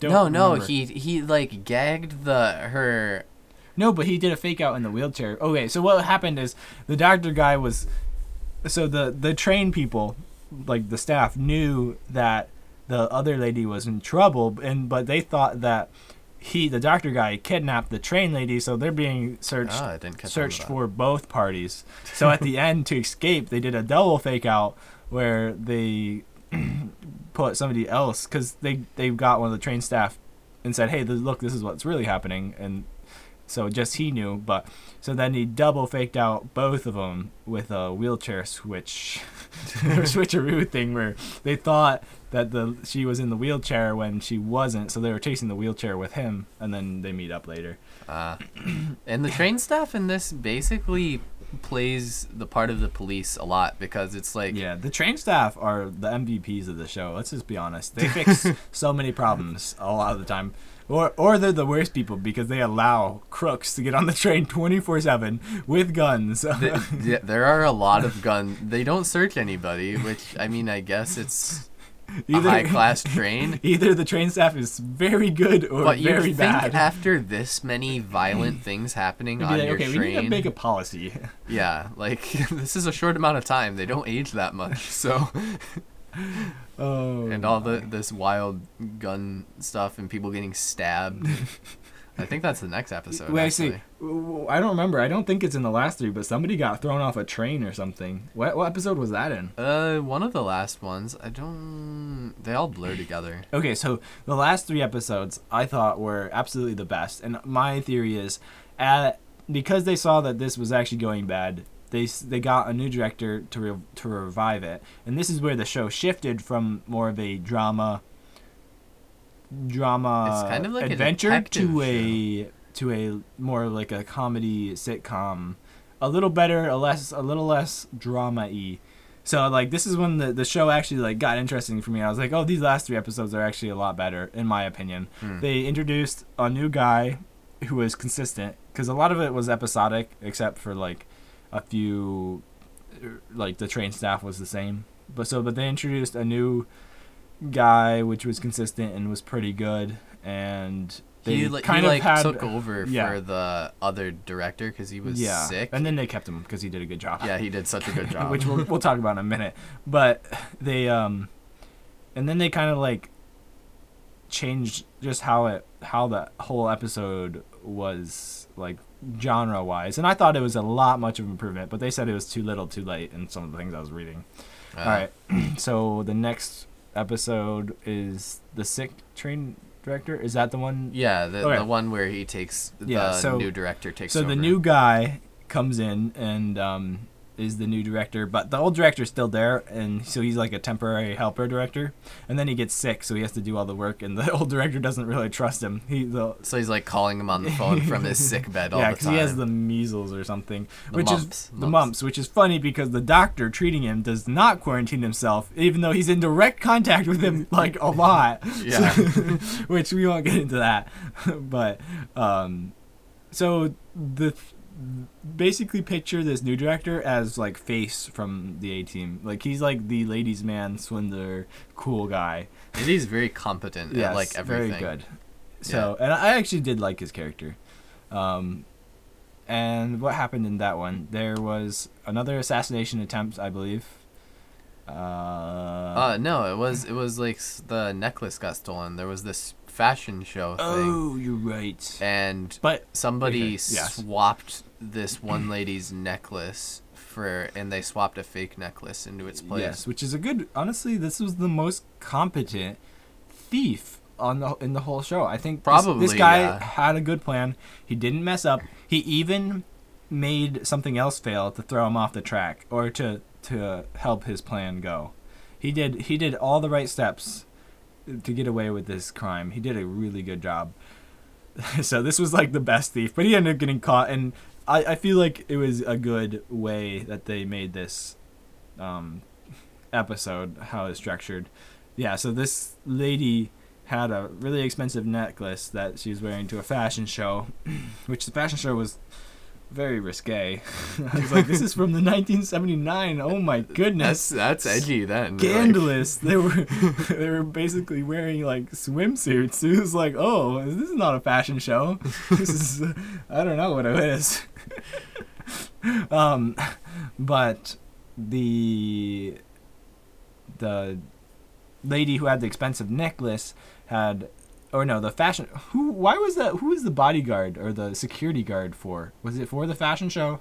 don't. No, no, remember. he he like gagged the her. No, but he did a fake out in the wheelchair. Okay, so what happened is the doctor guy was so the the train people, like the staff, knew that the other lady was in trouble, and but they thought that he, the doctor guy, kidnapped the train lady, so they're being searched Ah, I didn't catch searched for both parties. So at the end, to escape, they did a double fake out where they put somebody else because they they got one of the train staff and said, "Hey, look, this is what's really happening," and so just he knew. But so then he double faked out both of them with a wheelchair switch, switcheroo thing where they thought that the she was in the wheelchair when she wasn't, so they were chasing the wheelchair with him, and then they meet up later. Uh, and the train staff in this basically plays the part of the police a lot because it's like Yeah, the train staff are the MVPs of the show. Let's just be honest. They fix so many problems a lot of the time. Or, or they're the worst people because they allow crooks to get on the train 24/7 with guns. th- yeah, there are a lot of gun. They don't search anybody, which I mean, I guess it's a high class train. Either the train staff is very good or But you very think bad. after this many violent things happening on like, your okay, we need to make a policy. yeah, like this is a short amount of time. They don't age that much, so Oh. and all the this wild gun stuff and people getting stabbed. I think that's the next episode. Wait, I actually. I don't remember. I don't think it's in the last three, but somebody got thrown off a train or something. What what episode was that in? Uh, one of the last ones. I don't. They all blur together. Okay, so the last three episodes I thought were absolutely the best, and my theory is, at, because they saw that this was actually going bad, they they got a new director to re- to revive it, and this is where the show shifted from more of a drama drama It's kind of like adventure to a to a more like a comedy sitcom, a little better, a less a little less drama y. So like this is when the, the show actually like got interesting for me. I was like, oh, these last three episodes are actually a lot better in my opinion. Hmm. They introduced a new guy who was consistent because a lot of it was episodic, except for like a few, er, like the train staff was the same. But so but they introduced a new guy, which was consistent and was pretty good, and they he, li- kind he of like had took over yeah. for the other director because he was yeah, sick. and then they kept him because he did a good job. yeah, he did such a good job. which we'll, we'll talk about in a minute. But they um, and then they kind of like changed just how it how the whole episode was like genre wise, and I thought it was a lot much of an improvement. But they said it was too little, too late, in some of the things I was reading. Uh, All right, so the next episode is the sick train director. Is that the one? Yeah, the, Okay. the one where he takes the Yeah, so- new director takes So over. the new guy comes in and um, is the new director, but the old director's still there, and so he's like a temporary helper director. And then he gets sick, so he has to do all the work, and the old director doesn't really trust him. He the so he's like calling him on the phone from his sick bed all the time. yeah, he has the measles or something, The which mumps, is the mumps. mumps, which is funny because the doctor treating him does not quarantine himself, even though he's in direct contact with him like a lot. Yeah. which we won't get into that, but um, so the basically picture this new director as like face from the A team, like he's like the ladies' man, swindler, cool guy. And he's very competent Yes, at like everything. Very good. So, and I actually did like his character. Um, and what happened in that one? There was another assassination attempt, I believe. Uh, Uh no, it was it was like the necklace got stolen. There was this fashion show thing, oh, you're right. and But somebody Okay, yes. swapped this one lady's necklace for, and they swapped a fake necklace into its place. yes, which is a good. Honestly, this was the most competent thief on the in the whole show. I think this- this, guy yeah. had a good plan. He didn't mess up. He even made something else fail to throw him off the track or to to help his plan go. He did he did all the right steps to get away with this crime. He did a really good job. so this was like the best thief, but he ended up getting caught and I, I feel like it was a good way that they made this um, episode, how it's structured. Yeah, so this lady had a really expensive necklace that she was wearing to a fashion show, which the fashion show was very risque. I was like, this is from the 1979. Oh my goodness. That's that's edgy then. Scandalous. They were they were basically wearing like swimsuits. It was like, oh, this is not a fashion show. This is I don't know what it is. um, but the the lady who had the expensive necklace had or no the fashion who why was that who was the bodyguard or the security guard for was it for the fashion show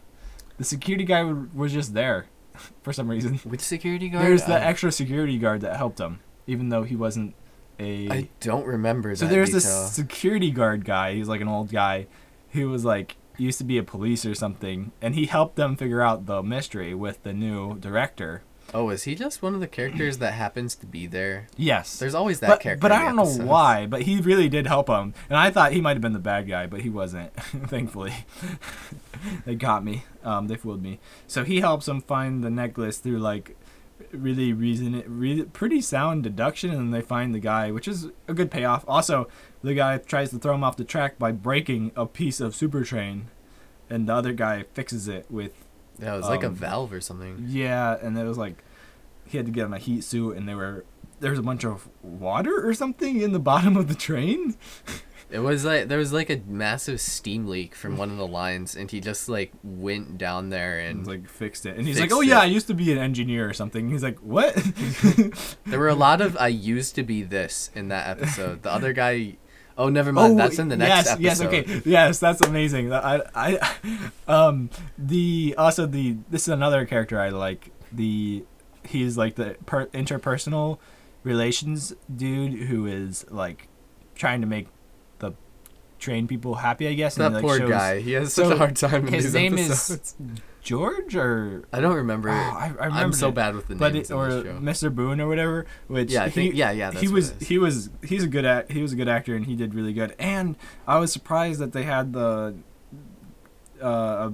the security guy w- was just there for some reason Which security guard? there's the I- extra security guard that helped him even though he wasn't a I don't remember so there's detail. this security guard guy. He's like an old guy who was like used to be a police or something, and he helped them figure out the mystery with the new director. Oh, is he just one of the characters that happens to be there? Yes, There's always that but, character. but I don't know why. But he really did help him, and I thought he might have been the bad guy, but he wasn't. Thankfully, they got me. Um, they fooled me. So he helps him find the necklace through like really reason, re- pretty sound deduction, and they find the guy, which is a good payoff. Also, the guy tries to throw him off the track by breaking a piece of super train, and the other guy fixes it with Yeah, it was like a Um, valve or something. yeah, and it was like he had to get on a heat suit, and there were there was a bunch of water or something in the bottom of the train. It was like there was like a massive steam leak from one of the lines, and he just like went down there And and like fixed it, and he's like, "Oh yeah, it. I used to be an engineer or something." He's like, "What?" there were a lot of I used to be this in that episode. The other guy, oh never mind, that's in the next yes, episode. Yes, okay, yes, that's amazing. I, I, um, the also the this is another character I like. The he's like the per, interpersonal relations dude who is like trying to make the train people happy. I guess. That and, he, like, poor shows- guy. He has So, such a hard time. His name episodes. is George or I don't remember. Oh, I, I remember I'm so bad with the but names it, or this show. Mr. Boone or whatever. Which Yeah, think- he, yeah, yeah, that's he was he was he's a good act he was a good actor and he did really good. And I was surprised that they had the uh,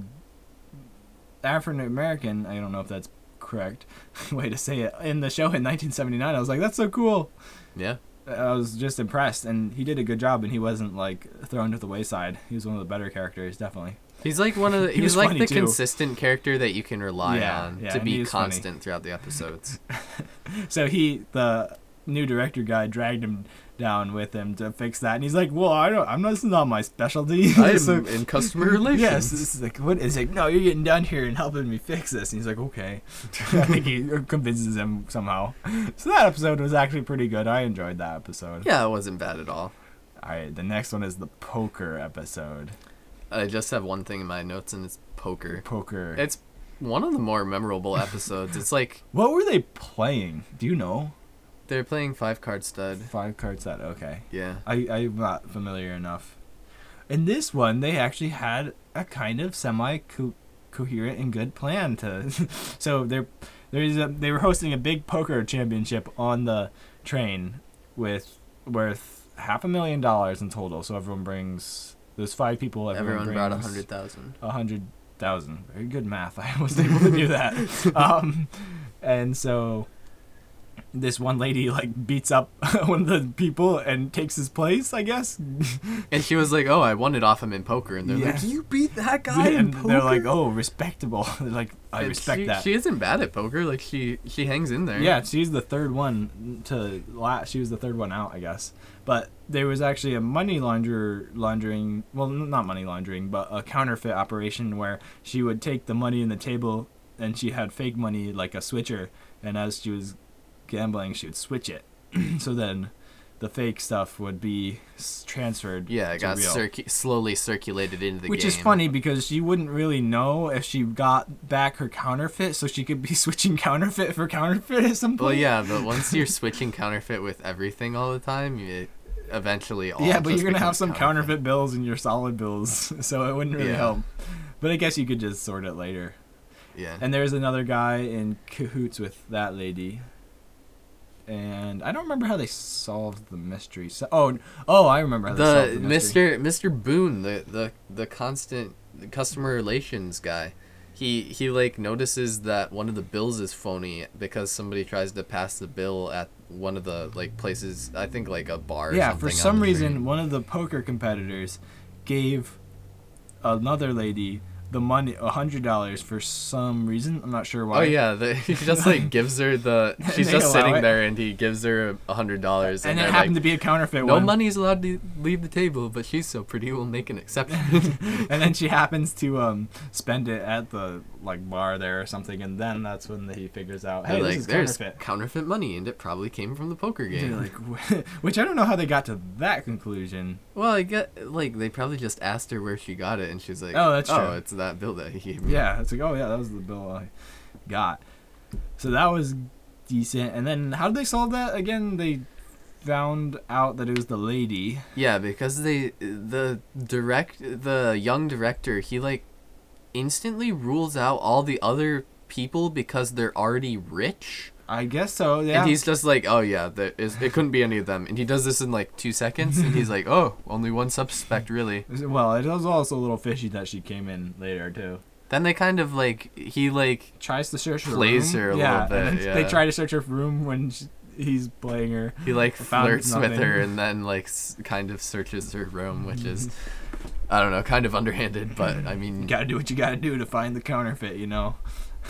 African American. I don't know if that's correct way to say it in the show in 1979. I was like, that's so cool. Yeah. I was just impressed, and he did a good job, and he wasn't like thrown to the wayside. He was one of the better characters, definitely. He's like one of the, He he's like the too. consistent character that you can rely Yeah, on yeah, to be is funny. constant throughout the episodes. So he the new director guy dragged him down with him to fix that, and he's like, "Well, I don't. I'm not. This is not my specialty." I'm So- in customer relations. Yes, this is like what is like? No, you're getting down here and helping me fix this. And he's like, okay. I think he convinces him somehow. So that episode was actually pretty good. I enjoyed that episode. Yeah, it wasn't bad at all. All right, the next one is the poker episode. I just have one thing in my notes, and it's poker. Poker. It's one of the more memorable episodes. It's like what were they playing? Do you know? they're playing five card stud. Five card stud. Okay. Yeah. I I'm not familiar enough. In this one, they actually had a kind of semi coherent and good plan to. so they're there's a, they were hosting a big poker championship on the train with worth half a million dollars in total. So everyone brings there's five people. Everyone, Everyone brought a hundred thousand. a hundred thousand. Very good math. I was able to do that. Um, and so this one lady like beats up one of the people and takes his place. I guess. And she was like, "Oh, I won it off him in poker." And they're Yeah. like, "You beat that guy in and poker?" they're like, "Oh, respectable." They're like, I And respect she, that. She isn't bad at poker. Like she she hangs in there. Yeah, she's the third one to last. She was the third one out, I guess. But there was actually a money launder laundering, well, not money laundering, but a counterfeit operation where she would take the money in the table and she had fake money like a switcher, and as she was gambling, she would switch it. so then the fake stuff would be transferred. Yeah, it got circu- slowly circulated into the game. Which game. is funny because she wouldn't really know if she got back her counterfeit, so she could be switching counterfeit for counterfeit at some point. Well, yeah, but once you're switching counterfeit with everything all the time, you eventually all yeah, but you're gonna have some counterfeit bills and your solid bills, so it wouldn't really Yeah. help. But I guess you could just sort it later. Yeah. And there's another guy in cahoots with that lady. And I don't remember how they solved the mystery. So, oh, oh, I remember how they solved the the mystery. Mr. Mr. Boone, the the the constant customer relations guy. He he like notices that one of the bills is phony because somebody tries to pass the bill at one of the like places. I think like a bar. Or Yeah, for some reason, one of the poker competitors gave another lady the money, a hundred dollars, for some reason. I'm not sure why. Oh yeah, the, he just like gives her the. She's just sitting it. there, and he gives her a hundred dollars, And and, it happened like, to be a counterfeit no one. money's allowed to leave the table, but she's so pretty, we'll make an exception. and then she happens to um spend it at the like bar there or something, and then that's when he figures out, hey, like, is there's counterfeit. counterfeit money, and it probably came from the poker They're game. like, which I don't know how they got to that conclusion. well, I get like they probably just asked her where she got it, and she's like, Oh, that's Oh, true. it's that bill that he gave me. Yeah, it's like, oh yeah, that was the bill I got. So that was decent. And then how did they solve that again? They found out that it was the lady. Yeah, because they the direct the young director he like instantly rules out all the other people because they're already rich. I guess so. Yeah. And he's just like, oh yeah, there is, it couldn't be any of them. And he does this in like two seconds, and he's like, oh, only one suspect really. well, it was also a little fishy that she came in later too. Then they kind of like he like Tries to search her Plays room. her a yeah, little bit, then They try to search her room when she, he's playing her. he like flirts with her and then like s- kind of searches her room, which is I don't know, kind of underhanded, but I mean, You gotta do what you gotta do to find the counterfeit, you know.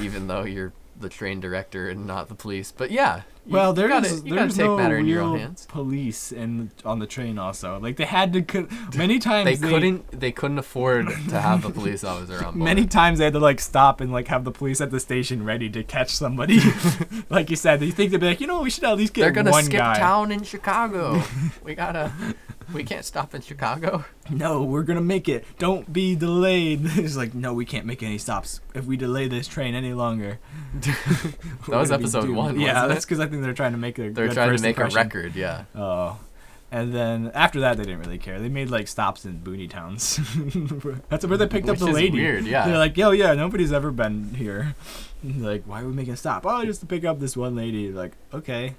even though you're the train director and not the police, but yeah. you- Well, you there's gotta, there's take no matter in your real own hands. police in on the train. Also, like they had to co- many times They couldn't they couldn't afford to have a police officer on board. Many times they had to like stop and like have the police at the station ready to catch somebody. like you said, you think they'd be like, you know, we should at least get one. They're gonna skip guy. town in Chicago. we gotta. We can't stop in Chicago. No, we're gonna make it. Don't be delayed. It's like, no, we can't make any stops if we delay this train any longer. That was episode one, Yeah, that's because I think they're trying to make a. They're trying to make impression. a record. Yeah. Oh. And then after that, they didn't really care. They made like stops in boonie towns. That's where they picked up the lady. weird, yeah. They're like, yo, yeah, nobody's ever been here. Like, why are we making a stop? Oh, just to pick up this one lady. Like, okay.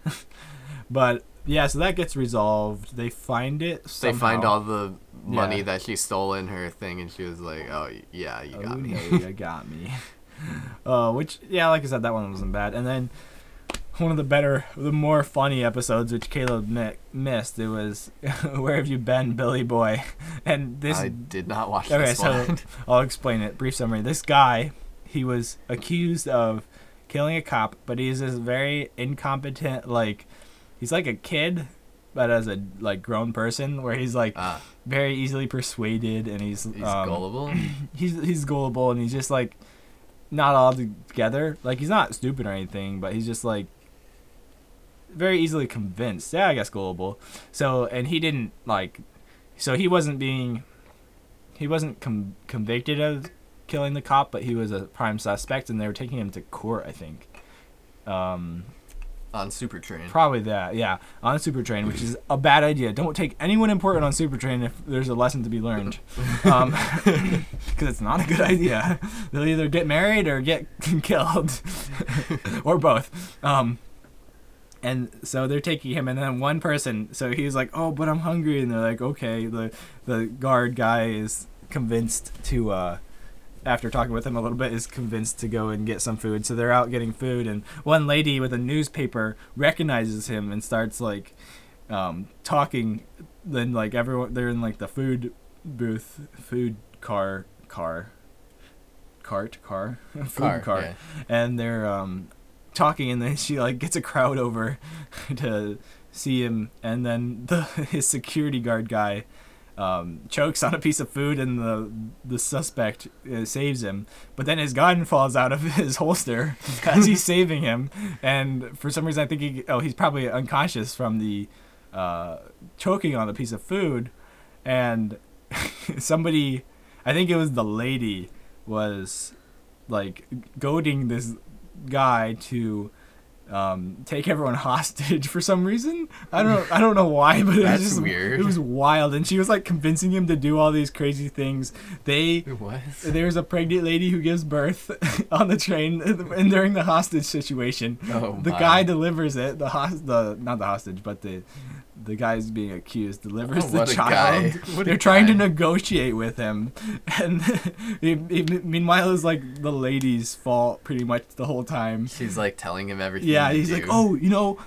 but yeah, so that gets resolved. They find it. They find somehow. all the money Yeah. that she stole in her thing, and she was like, "Oh yeah, you got oh, me." no, you got me. Uh, which yeah, like I said, that one wasn't bad. And then one of the better, the more funny episodes, which Caleb mi- missed, it was "Where Have You Been, Billy Boy?" And this I did not watch Okay, this so one. I'll explain it. Brief summary. This guy, he was accused of killing a cop, but he's this very incompetent, like, he's like a kid, but as a like grown person, where he's like Ah, very easily persuaded, and he's he's um, gullible. he's he's gullible and he's just like not all together. Like he's not stupid or anything, but he's just like very easily convinced. Yeah, I guess gullible. So and he didn't like so he wasn't being he wasn't com- convicted of killing the cop, but he was a prime suspect and they were taking him to court, I think. Um on Super Train. Probably that, yeah. On Super Train, which is a bad idea. Don't take anyone important on Super Train if there's a lesson to be learned. Um 'cause because it's not a good idea. They'll either get married or get killed, or both. Um, and so they're taking him, and then one person. So he's like, "Oh, but I'm hungry," and they're like, "Okay." The the guard guy is convinced to. Uh, after talking with him a little bit, is convinced to go and get some food. So they're out getting food, and one lady with a newspaper recognizes him and starts like um, talking. Then like everyone, they're in like the food booth, food car, car, cart, car, food Car, car, yeah. and they're um, talking, and then she like gets a crowd over to see him, and then the his security guard guy um, chokes on a piece of food, and the the suspect uh, saves him. But then his gun falls out of his holster as he's saving him, and for some reason I think he oh he's probably unconscious from the uh, choking on a piece of food, and somebody I think it was the lady was like goading this guy to um, take everyone hostage for some reason. I don't I don't know why, but it was just weird. It was wild, and she was like convincing him to do all these crazy things. They What? there's a pregnant lady who gives birth on the train and during the hostage situation. Oh the my. guy delivers it. The host the not the hostage, but the the guy's being accused delivers Oh, the child. guy. They're trying to negotiate with him, and it, it, meanwhile, it's like the lady's fault pretty much the whole time. She's like telling him everything. Yeah, he's do. like, oh, you know,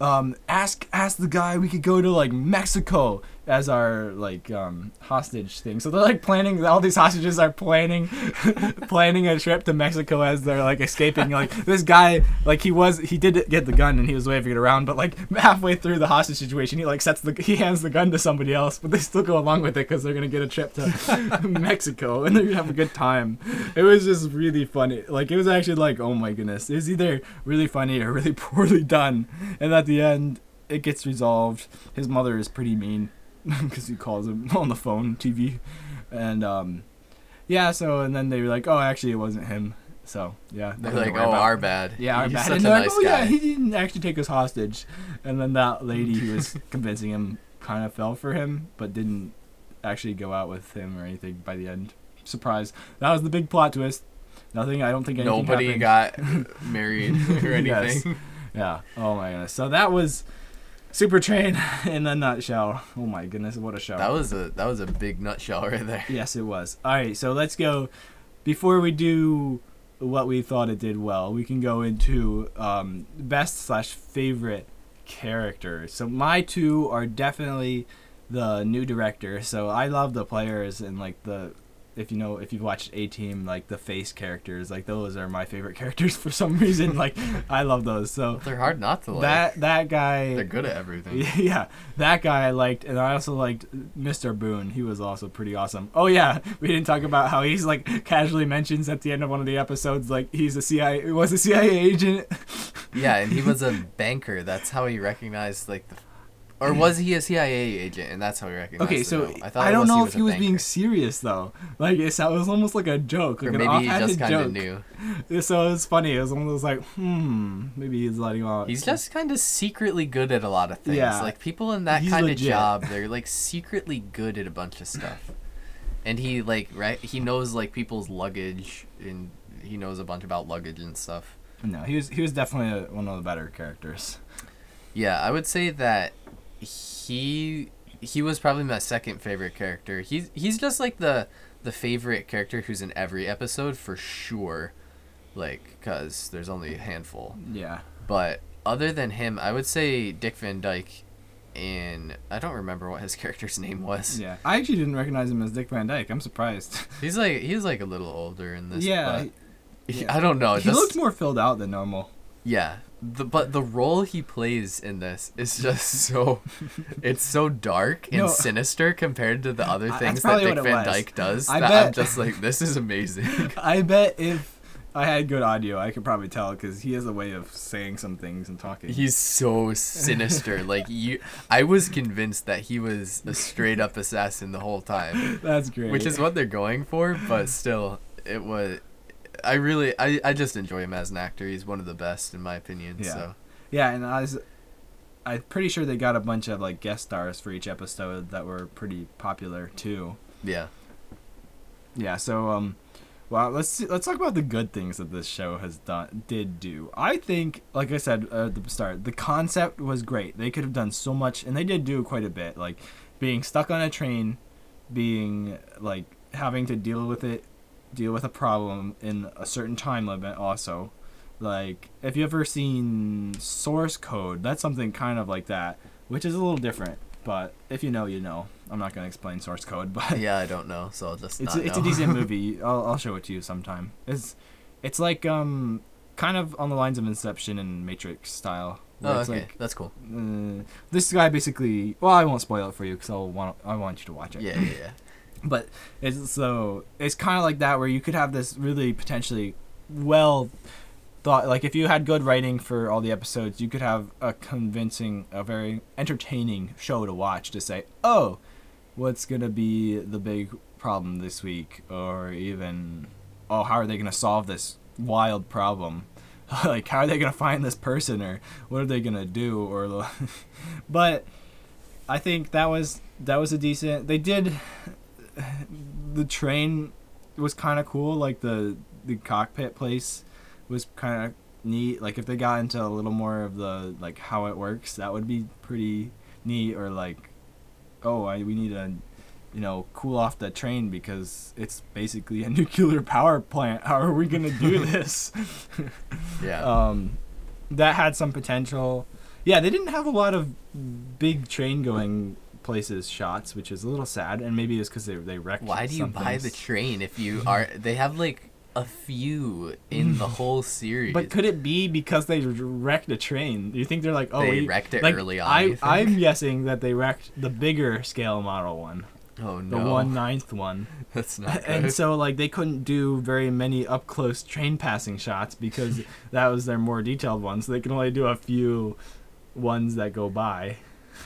um, ask ask the guy we could go to like Mexico as our like um, hostage thing. So they're like planning. All these hostages are planning planning a trip to Mexico as they're like escaping. Like this guy, like he was he did get the gun and he was waving it around, but like halfway through the hostage situation, he like sets the he hands the gun to somebody else, but they still go along with it because they're gonna get a trip to Mexico and they're gonna have a good time. It was just really funny. Like it was actually like, oh my goodness, it was either really funny or really poorly done. And at the end, it gets resolved. His mother is pretty mean because he calls him on the phone, TV, and um, yeah. So and then they were like, oh, actually, it wasn't him. So yeah, They're like, oh, our bad. Yeah, our He's bad. such And a they're nice like, oh guy. yeah, he didn't actually take us hostage. And then that lady who was convincing him kind of fell for him, but didn't actually go out with him or anything by the end. Surprise! That was the big plot twist. Nothing. I don't think anything Nobody happened. got married or Yes. anything. Yeah. Oh my goodness. So that was Super Train in a nutshell. Oh my goodness, what a show. That was a that was a big nutshell right there. Yes, it was. All right, so let's go. Before we do what we thought it did well, we can go into um, best slash favorite characters. So my two are definitely the new director. So I love the players and like the if you know if you've watched A Team, like the face characters, like those are my favorite characters for some reason. like I love those. So They're hard not to like. that that guy They're good at everything. yeah, that guy I liked, and I also liked Mr. Boone. He was also pretty awesome. Oh yeah, we didn't talk about how he's like casually mentions at the end of one of the episodes, like he's a CIA was a CIA agent. Yeah, and he was a banker. That's how he recognized like the, or was he a CIA agent and that's how he recognized? Okay, so note? thought I, don't know he if he was being serious though. Like it was almost like a joke, like or an he just kind of knew. So it was funny. It was almost like, hmm, maybe he's letting out. He's just kind of secretly good at a lot of things. Yeah. Like people in that kind legit. of job, they're like secretly good at a bunch of stuff. And he like right, he knows like people's luggage and he knows a bunch about luggage and stuff. no, he was he was definitely a, one of the better characters. Yeah, I would say that he he was probably my second favorite character. He's he's just like the the favorite character who's in every episode for sure. Like cuz there's only a handful. Yeah. But other than him, I would say Dick Van Dyke and I don't remember what his character's name was. Yeah. I actually didn't recognize him as Dick Van Dyke. I'm surprised. He's like he's like a little older in this. yeah. he- I don't know. he just- looked more filled out than normal. Yeah, the but the role he plays in this is just so it's so dark and No. sinister compared to the other things that Dick Van. Dyke does. I that I'm just like, this is amazing. I bet if I had good audio, I could probably tell because he has a way of saying some things and talking. He's so sinister. like you, I was convinced that he was a straight up assassin the whole time, That's great. which is what they're going for. But still, it was. I really, I, I just enjoy him as an actor. He's one of the best in my opinion. Yeah. So yeah, and I was, I'm pretty sure they got a bunch of like guest stars for each episode that were pretty popular too. yeah, Yeah, so um, well, let's see, let's talk about the good things that this show has done did do. I think, like I said uh, at the start, the concept was great. They could have done so much, and they did do quite a bit. Like being stuck on a train, being like having to deal with it, deal with a problem in a certain time limit. Also, like if you ever seen Source Code, that's something kind of like that, which is a little different. But if you know, you know. I'm not gonna explain Source Code, but yeah, I don't know, so I'll just. it's not a, it's a decent movie. I'll I'll show it to you sometime. It's it's like um kind of on the lines of Inception and Matrix style. Oh, okay, like that's cool. uh, this guy basically. Well, I won't spoil it for you because I'll want I want you to watch it. Yeah, yeah, yeah. But it's so it's kind of like that where you could have this really potentially well thought like if you had good writing for all the episodes, you could have a convincing, a very entertaining show to watch to say, oh, what's gonna be the big problem this week, or even, oh, how are they gonna solve this wild problem? like how are they gonna find this person, or what are they gonna do, or but. I think that was that was a decent. They did the train was kind of cool. Like the the cockpit place was kind of neat. Like if they got into a little more of the like how it works, that would be pretty neat. Or like, oh, I, we need to, you know, cool off the train because it's basically a nuclear power plant. How are we gonna do this? Yeah. um, that had some potential. Yeah, they didn't have a lot of big train going places shots, which is a little sad, and maybe it's because they they wrecked. Why do you buy the train if you are? They have like a few in the whole series. But could it be because they wrecked a train? Do you think they're like, oh, They we, wrecked it like, early on, I I'm guessing that they wrecked the bigger scale model one, oh no, the one ninth one, that's not good. and so like they couldn't do very many up close train passing shots because that was their more detailed ones. So they can only do a few ones that go by.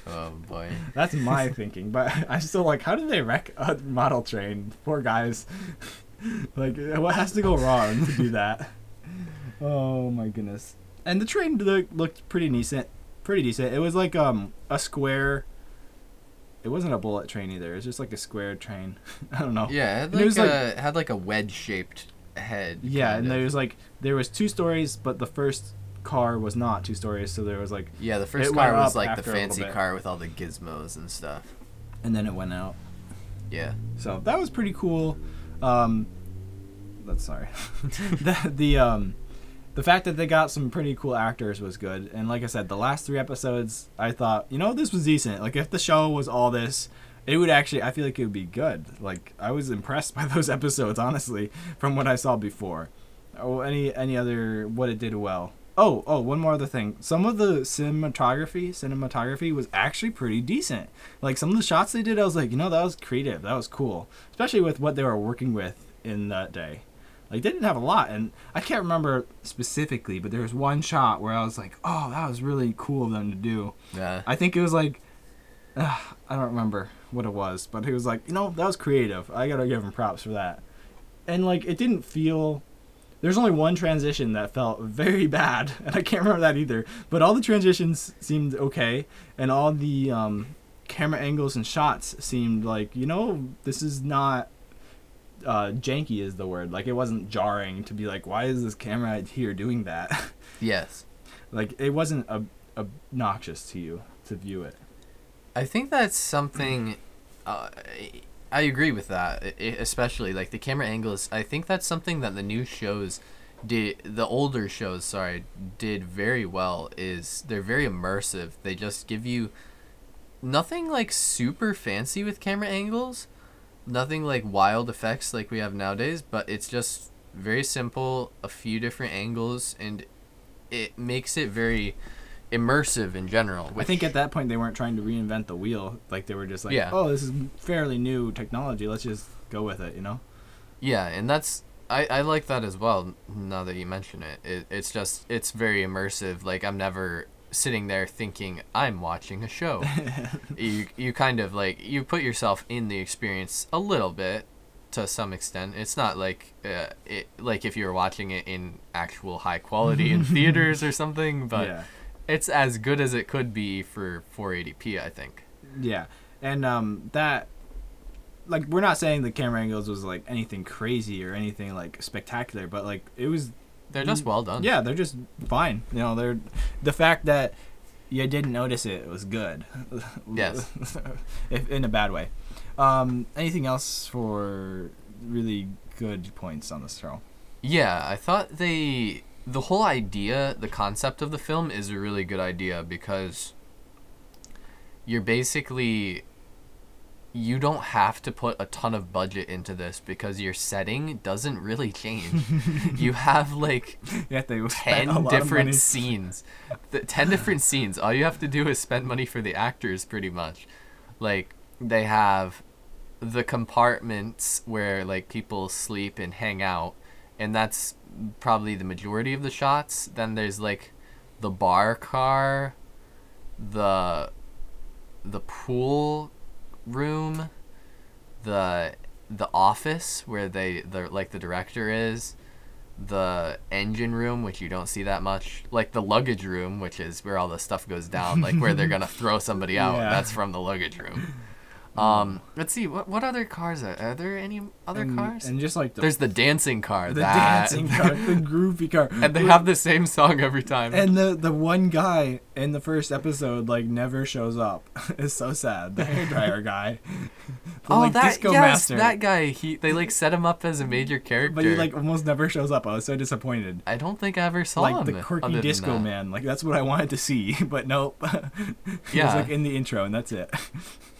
Oh boy. That's my thinking, but I'm still like, how did they wreck a model train? Poor guys. like, what has to go wrong to do that? Oh my goodness. And the train looked pretty decent. Pretty decent. It was like um a square. It wasn't a bullet train either. It was just like a square train. I don't know. Yeah, it had it was like, like- a had like a wedge shaped head. Yeah, and of. there was like there was two stories, but the first car was not two stories, so there was like, yeah, the first car was like the after a little fancy car with all the gizmos and stuff. and then it went out. Yeah. So that was pretty cool. Um, that's sorry. the the um, the fact that they got some pretty cool actors was good. And like I said, the last three episodes, I thought, you know, this was decent. Like if the show was all this, it would actually. I feel like it would be good. Like I was impressed by those episodes, honestly, from what I saw before. Oh, any any other what it did well. Oh, oh, one more other thing. Some of the cinematography, cinematography was actually pretty decent. Like some of the shots they did, I was like, you know, that was creative. That was cool, especially with what they were working with in that day. Like they didn't have a lot, and I can't remember specifically, but there was one shot where I was like, oh, that was really cool of them to do. Yeah. I think it was like, uh, I don't remember what it was, but it was like, you know, that was creative. I gotta give him props for that. And like, it didn't feel. There's only one transition that felt very bad, and I can't remember that either. But all the transitions seemed okay, and all the um, camera angles and shots seemed like, you know, this is not. Uh, janky is the word. Like, it wasn't jarring to be like, why is this camera here doing that? Yes. like, it wasn't ob- obnoxious to you to view it. I think that's something. Uh, I agree with that, i- i- especially like the camera angles. I think that's something that the new shows did. The older shows, sorry, did very well. Is they're very immersive. They just give you nothing like super fancy with camera angles, nothing like wild effects like we have nowadays. But it's just very simple. A few different angles, and it makes it very immersive in general. I think at that point they weren't trying to reinvent the wheel. Like they were just like, Yeah. oh, this is fairly new technology. Let's just go with it. You know? Yeah, and that's I, I like that as well. Now that you mention it, it, it's just it's very immersive. Like I'm never sitting there thinking I'm watching a show. you you kind of like you put yourself in the experience a little bit to some extent. It's not like uh, it like if you were watching it in actual high quality in theaters or something, but yeah. It's as good as it could be for 480p. I think. Yeah, and um, that, like, we're not saying the camera angles was like anything crazy or anything like spectacular, but like it was. They're just well done. Yeah, they're just fine. You know, they're the fact that you didn't notice it was good. Yes. if in a bad way. Um, anything else for really good points on this show? Yeah, I thought they the whole idea, the concept of the film is a really good idea because you're basically you don't have to put a ton of budget into this because your setting doesn't really change. you have like Yeah, 10 different scenes. The 10 different scenes. All you have to do is spend money for the actors pretty much. Like they have the compartments where like people sleep and hang out and that's probably the majority of the shots. Then there's like the bar car, the the pool room, the the office where they the like the director is, the engine room which you don't see that much, like the luggage room which is where all the stuff goes down, like where they're gonna throw somebody out. Yeah. That's from the luggage room. Um, let's see what what other cars are. Are there any other and, cars? and just like the, There's the dancing car. the that, dancing car, the groovy car, and they have the same song every time. And the the one guy in the first episode like never shows up. it's so sad. The hairdryer guy. The, oh, like, that disco yes, master. that guy. He they like set him up as a major character. But he like almost never shows up. I was so disappointed. I don't think I ever saw like him. the quirky disco man. Like that's what I wanted to see, but nope. he Yeah. was like in the intro, and that's it.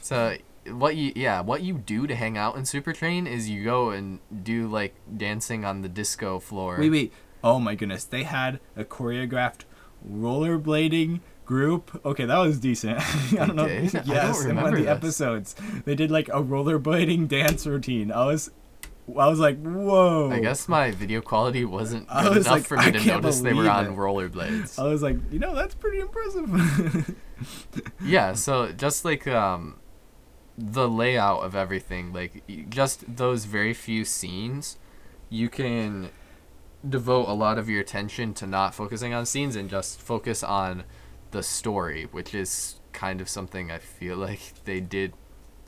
So what you yeah what you do to hang out in Super Train is you go and do like dancing on the disco floor. wait, wait. Oh my goodness, they had a choreographed rollerblading group. Okay, that was decent. I don't know. did? I don't Yes, in one of the this. episodes, they did like a rollerblading dance routine. I was, I was like, whoa. I guess my video quality wasn't good enough like, for me I to notice they were on it. rollerblades. I was like, you know, that's pretty impressive. yeah, so just like um the layout of everything, like just those very few scenes, you can devote a lot of your attention to not focusing on scenes and just focus on the story, which is kind of something I feel like they did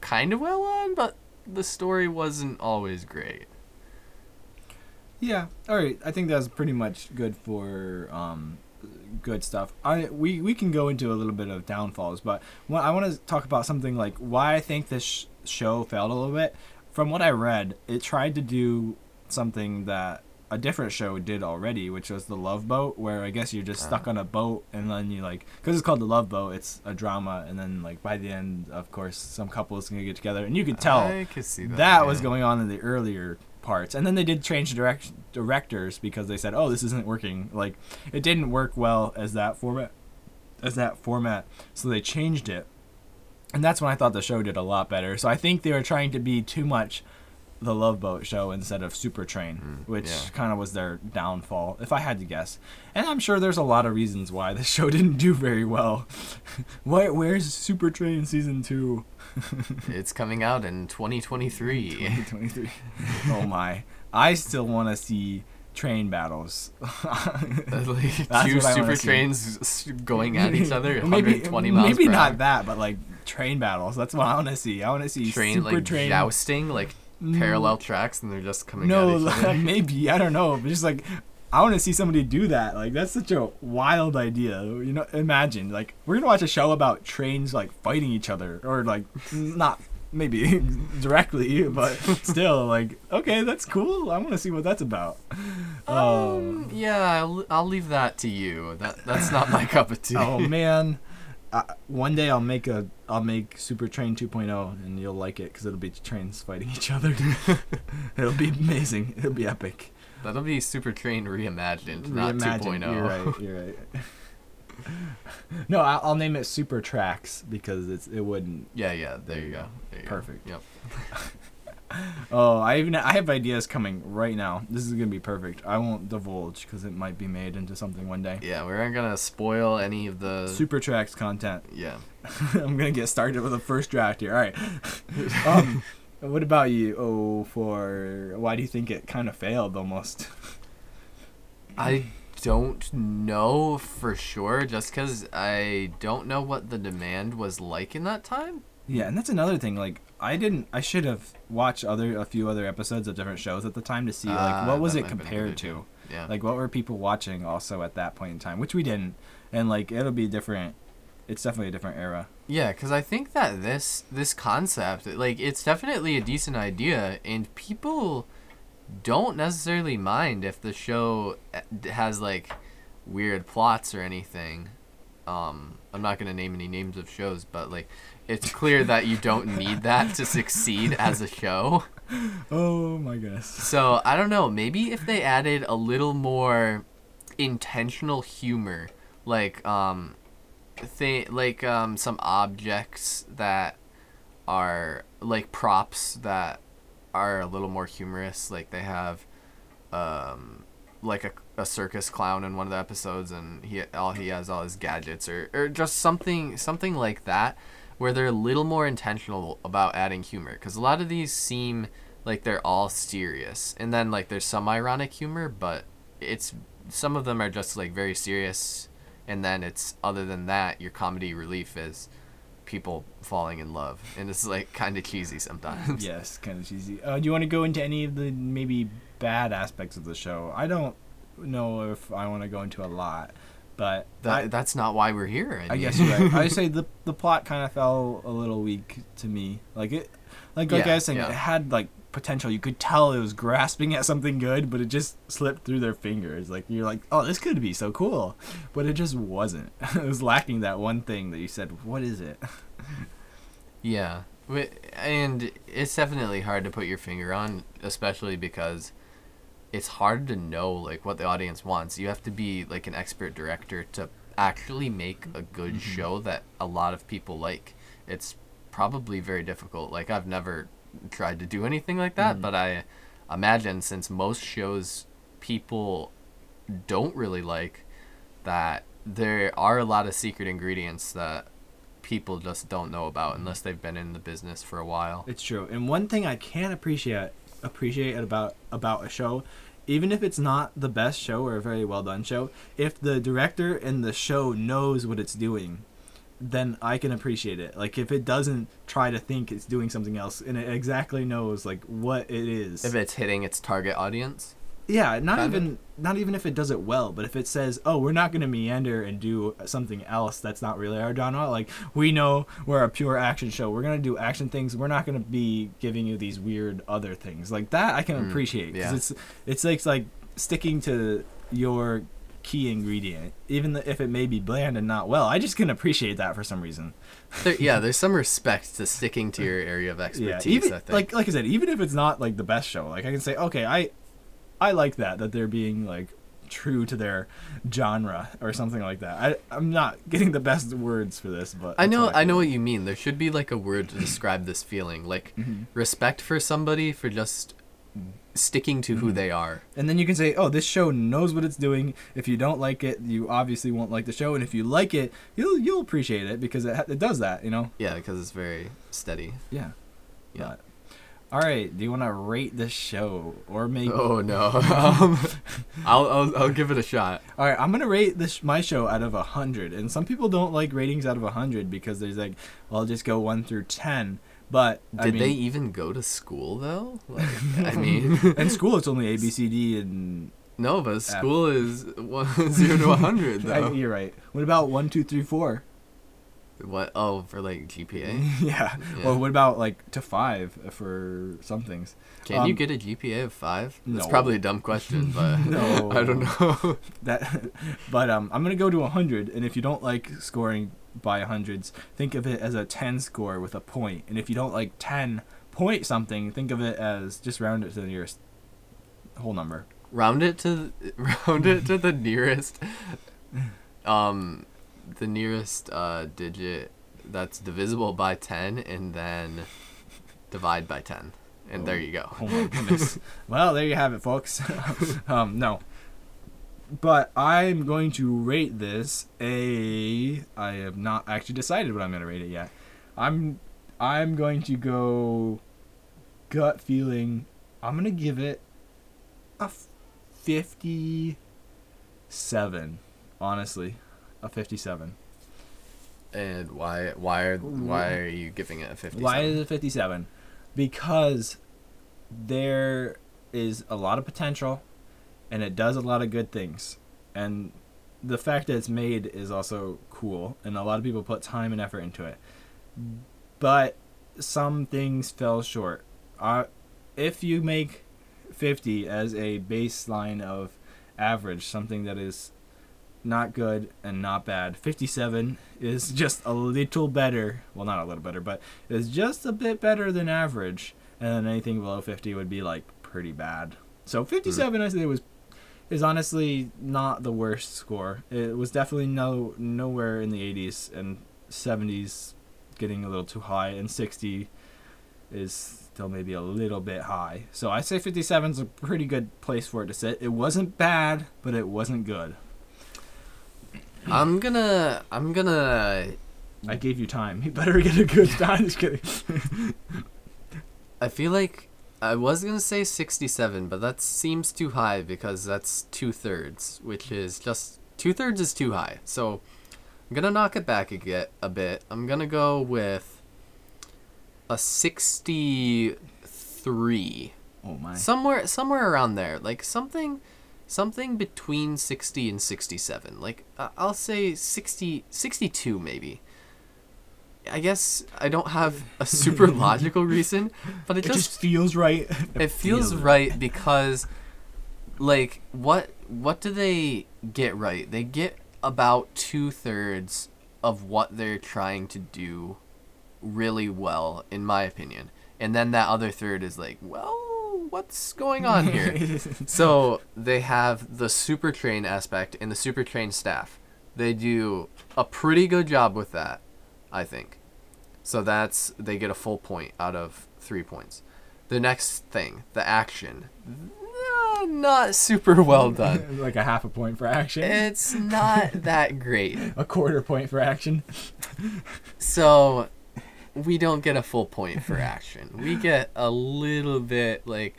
kind of well on, but the story wasn't always great. Yeah. All right. I think that's pretty much good for um, good stuff. I we we can go into a little bit of downfalls, but what I want to talk about something like why I think this sh- show failed a little bit. From what I read, it tried to do something that a different show did already, which was the Love Boat, where I guess you're just stuck Ah. on a boat and then you like, because it's called the Love Boat, it's a drama, and then like by the end, of course, some couples gonna get together, and you could tell I could see that. that was going on in the earlier parts. And then they did change direct directors because they said oh this isn't working. Like it didn't work well as that format as that format. So they changed it. And that's when i thought the show did a lot better. So i think they were trying to be too much the love boat show instead of super train Mm, which yeah. kind of was their downfall if i had to guess. And i'm sure there's a lot of reasons why the show didn't do very well. Why, where's super train season two It's coming out in 2023. 2023. oh my. I still want to see train battles. like two what I wanna super trains going at each other, maybe 120 miles maybe not that, but like train battles. That's what I want to see. I want to see Train super like train jousting, like Mm, parallel tracks, and they're just coming No, at each other. maybe I don't know, but just like I want to see somebody do that. Like that's such a wild idea. You know, imagine like we're gonna watch a show about trains like fighting each other, or like not maybe directly, but still like okay, that's cool. I want to see what that's about. Um, yeah, I'll, I'll leave that to you. That that's not my cup of tea. oh man uh, one day i'll make a i'll make super train 2.0 and you'll like it because it'll be trains fighting each other it'll be amazing it'll be epic That'll be Super Train reimagined, not oh. 2.0. You're right. You're right. no, I'll, I'll name it Super Tracks because it's it wouldn't. Yeah, yeah. There you go. There you Perfect. Go. Yep. oh, I even I have ideas coming right now. This is gonna be perfect. I won't divulge because it might be made into something one day. Yeah, we aren't gonna spoil any of the Super Tracks content. Yeah. I'm gonna get started with the first draft here. All right. um, what about you? Oh, for why do you think it kind of failed almost? I don't know for sure, just because I don't know what the demand was like in that time. Yeah, and that's another thing. Like, I didn't. I should have watched other a few other episodes of different shows at the time to see like Uh, what was it might have been compared to. Yeah. Like, what were people watching also at that point in time, which we didn't. And like, it'll be different. It's definitely a different era. Yeah, because I think that this this concept, like, it's definitely a decent idea, and people don't necessarily mind if the show uh, has like weird plots or anything. Um, I'm not gonna name any names of shows, but like, it's clear that you don't need that to succeed as a show. Oh my goodness. So I don't know. Maybe if they added a little more intentional humor, like um, th- like um, some objects that are like props that are a little more humorous. Like they have, um, like a, a circus clown in one of the episodes, and he all he has all his gadgets, or or just something something like that, where they're a little more intentional about adding humor. Because a lot of these seem like they're all serious, and then like there's some ironic humor, but it's some of them are just like very serious, and then it's other than that, your comedy relief is people falling in love, and it's like kind of cheesy sometimes. yes, kind of cheesy. Uh, do you want to go into any of the maybe bad aspects of the show? I don't know if I want to go into a lot, but That, I, that's not why we're here. I mean. guess you're right. I say the the plot kind of fell a little weak to me. Like it, like like Yeah, I was saying, yeah. it had like potential. You could tell it was grasping at something good, but it just slipped through their fingers. Like you're like, oh, this could be so cool, but it just wasn't. it was lacking that one thing that you said. What is it? Yeah, and it's definitely hard to put your finger on, especially because it's hard to know like what the audience wants. You have to be like an expert director to actually make a good Mm-hmm. show that a lot of people like. It's probably very difficult. Like I've never tried to do anything like that, Mhm. but I imagine since most shows people don't really like that there are a lot of secret ingredients that people just don't know about unless they've been in the business for a while. It's true. And one thing I can appreciate appreciate about about a show, even if it's not the best show or a very well done show, if the director and the show knows what it's doing, then I can appreciate it. Like if it doesn't try to think it's doing something else and it exactly knows like what it is. If it's hitting its target audience. yeah, not kind of. even not even if it does it well, but if it says, "Oh, we're not going to meander and do something else that's not really our genre." Like we know we're a pure action show. We're going to do action things. We're not going to be giving you these weird other things. Like that I can Mm, appreciate cuz yeah. it's it's like like sticking to your key ingredient even if it may be bland and not well. I just can appreciate that for some reason. There, yeah, there's some respect to sticking to your area of expertise. yeah, even I think. like like I said, even if it's not like the best show, like I can say, okay, I I like that that they're being like true to their genre or something like that. I I'm not getting the best words for this, but I know, what I know what you mean. There should be like a word to describe this feeling, like Mhm. respect for somebody for just sticking to who Mhm. they are. And then you can say, oh, this show knows what it's doing. If you don't like it, you obviously won't like the show, and if you like it, you'll you'll appreciate it because it ha- it does that, you know. Yeah, because it's very steady. Yeah. Yeah. But- all right. Do you want to rate this show or make? Oh no, um, I'll, I'll I'll give it a shot. All right, I'm gonna rate this my show out of a hundred, and some people don't like ratings out of a hundred because there's like, well, I'll just go one through ten. But I Did mean, they even go to school though? Like, I mean, in school it's only A B C D and no, but school is one zero to a hundred I, though. you're right. What about one, two, three, four? What? Oh, for like GPA. yeah. Yeah. Or what about like to five for some things? Can you Um, get a GPA of five? That's no. probably a dumb question, but No. I don't know. That, but um, I'm gonna go to hundred, and if you don't like scoring by hundreds, think of it as a ten score with a point. and if you don't like ten point something, think of it as just round it to the nearest whole number. round it to round it to the nearest um the nearest uh digit that's divisible by 10 and then divide by 10 and there you go Oh my goodness. well, there you have it, folks. um, no. But I'm going to rate this a. I have not actually decided what I'm going to rate it yet. I'm. I'm going to go. Gut feeling. I'm going to give it a 57. Honestly, a 57. and why why are why are you giving it a 57 Why is it 57? Because there is a lot of potential and it does a lot of good things. And the fact that it's made is also cool and a lot of people put time and effort into it. But some things fell short. Uh, if you make 50 as a baseline of average, something that is not good and not bad. 57 is just a little better. Well, not a little better, but is just a bit better than average. And then anything below 50 would be like pretty bad. So 57, I say was is honestly not the worst score. It was definitely no nowhere in the 80s and 70s getting a little too high, and 60 is still maybe a little bit high. So I say 57 is a pretty good place for it to sit. It wasn't bad, but it wasn't good. i'm gonna i'm gonna I gave you time. You better get a good time. Just kidding. I feel like I was gonna say 67, but that seems too high because that's two thirds, which is just two thirds is too high. So I'm gonna knock it back a, get, a bit. I'm gonna go with a 63, Oh my. somewhere somewhere around there, like something something between 60 and 67. Like uh, I'll say 60 62 maybe. I guess I don't have a super logical reason, but it, It just just feels right. it feels right because like what what do they get right? They get about two-thirds of what they're trying to do really well in my opinion. And then that other third is like well what's going on here? So they have the super train aspect and the super train staff. They do a pretty good job with that i think so that's they get a full point out of three points the next thing the action uh, not super well done like a half a point for action. it's not that great a quarter point for action. so we don't get a full point for action. We get a little bit like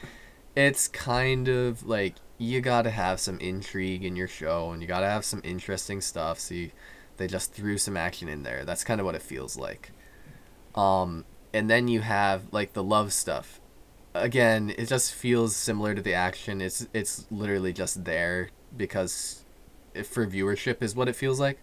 it's kind of like you gotta have some intrigue in your show and you gotta have some interesting stuff. So you, they just threw some action in there. That's kind of what it feels like. Um, and then you have like the love stuff. Again, it just feels similar to the action. It's it's literally just there because for viewership is what it feels like.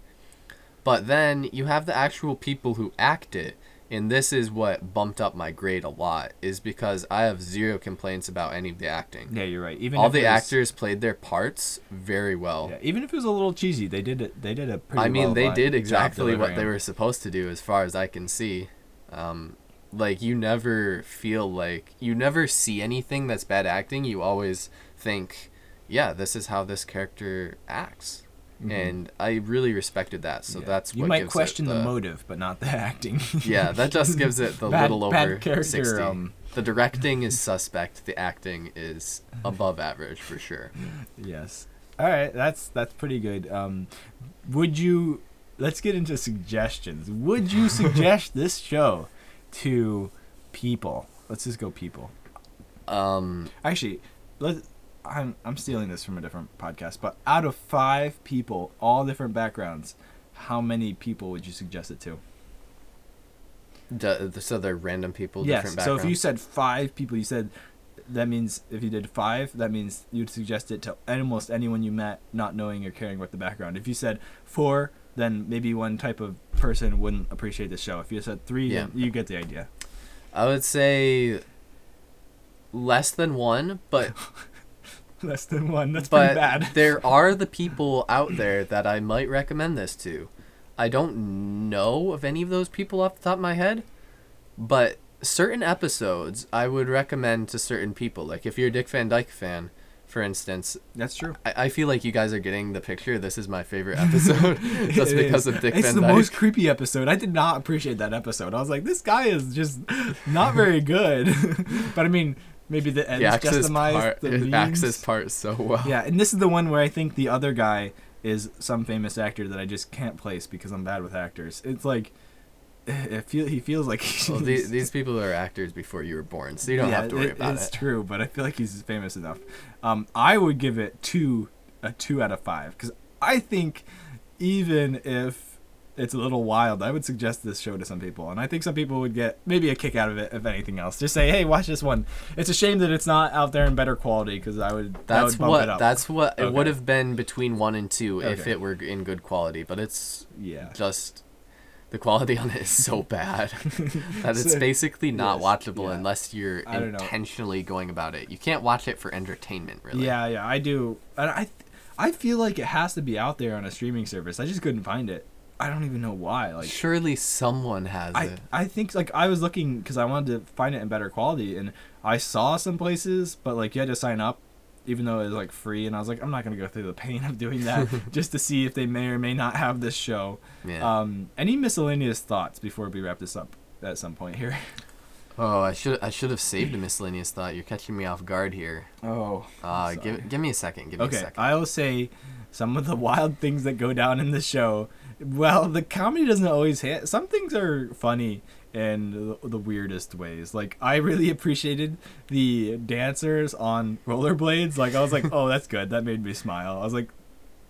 But then you have the actual people who act it, and this is what bumped up my grade a lot. Is because I have zero complaints about any of the acting. Yeah, you're right. Even All the was- actors played their parts very well. Yeah, even if it was a little cheesy, they did it. They did a pretty. Good I mean, well they did exactly what they were supposed to do, as far as I can see. Um, like you never feel like you never see anything that's bad acting. You always think, yeah, this is how this character acts, and I really respected that. So Mm-hmm. Yeah. that's you might question it the, motive, but not the acting. yeah, that just gives it the Bad- little bad over character, sixty. um, The directing is suspect. The acting is above average for sure. yes. All right, that's that's pretty good. Um, would you? Let's get into suggestions. Would you suggest this show to people? Let's just go people. Um, Actually, let I'm I'm stealing this from a different podcast, but out of five people, all different backgrounds, how many people would you suggest it to? d- so they're random people, yes. So if you said five people, you said that means if you did five, that means you'd suggest it to almost anyone you met, not knowing or caring what the background. If you said four, then maybe one type of person wouldn't appreciate the show. If you said three, Yeah. you get the idea. I would say less than one, but Less than one. That's pretty but bad. there are the people out there that I might recommend this to. I don't know of any of those people off the top of my head, but certain episodes I would recommend to certain people. Like if you're a Dick Van Dyke fan, for instance, That's true. I, I feel like you guys are getting the picture. This is my favorite episode just because is. of Dick It's Van the Dyke. most creepy episode. I did not appreciate that episode. I was like, this guy is just not very good. but I mean, maybe the ends justifies part, the memes. Axis part so well. Yeah, and this is the one where I think the other guy is some famous actor that I just can't place because I'm bad with actors. It's like, it feel he feels like he's, Well, these, these people are actors before you were born, so you don't have to worry it- about it's it. It's true, but I feel like he's famous enough. Um, I would give it two, a two out of five, because I think even if it's a little wild, I would suggest this show to some people, and I think some people would get maybe a kick out of it if anything else. Just say, hey, watch this one. It's a shame that it's not out there in better quality, because I would. that That's would bump it what that's what it would have been between one and two if it were in good quality, but it's yeah. just the quality on it is so bad that it's So- basically not yes, watchable yeah. unless you're I don't know. intentionally going about it. You can't watch it for entertainment, really. Yeah, yeah, I do. And I, I feel like it has to be out there on a streaming service. I just couldn't find it. I don't even know why. Like, Surely someone has I, it. I think like I was looking because I wanted to find it in better quality, and I saw some places, but like you had to sign up, even though it was like free, and I was like, I'm not gonna go through the pain of doing that just to see if they may or may not have this show. Yeah. Um, any miscellaneous thoughts before we wrap this up at some point here? oh, I should I should have saved a miscellaneous thought. You're catching me off guard here. Oh, Uh, give give me a second. Give me a okay. second. I will say some of the wild things that go down in the show. Well, the comedy doesn't always hit. Some things are funny in the, the weirdest ways. Like I really appreciated the dancers on rollerblades. Like I was like, oh, that's good. That made me smile. I was like,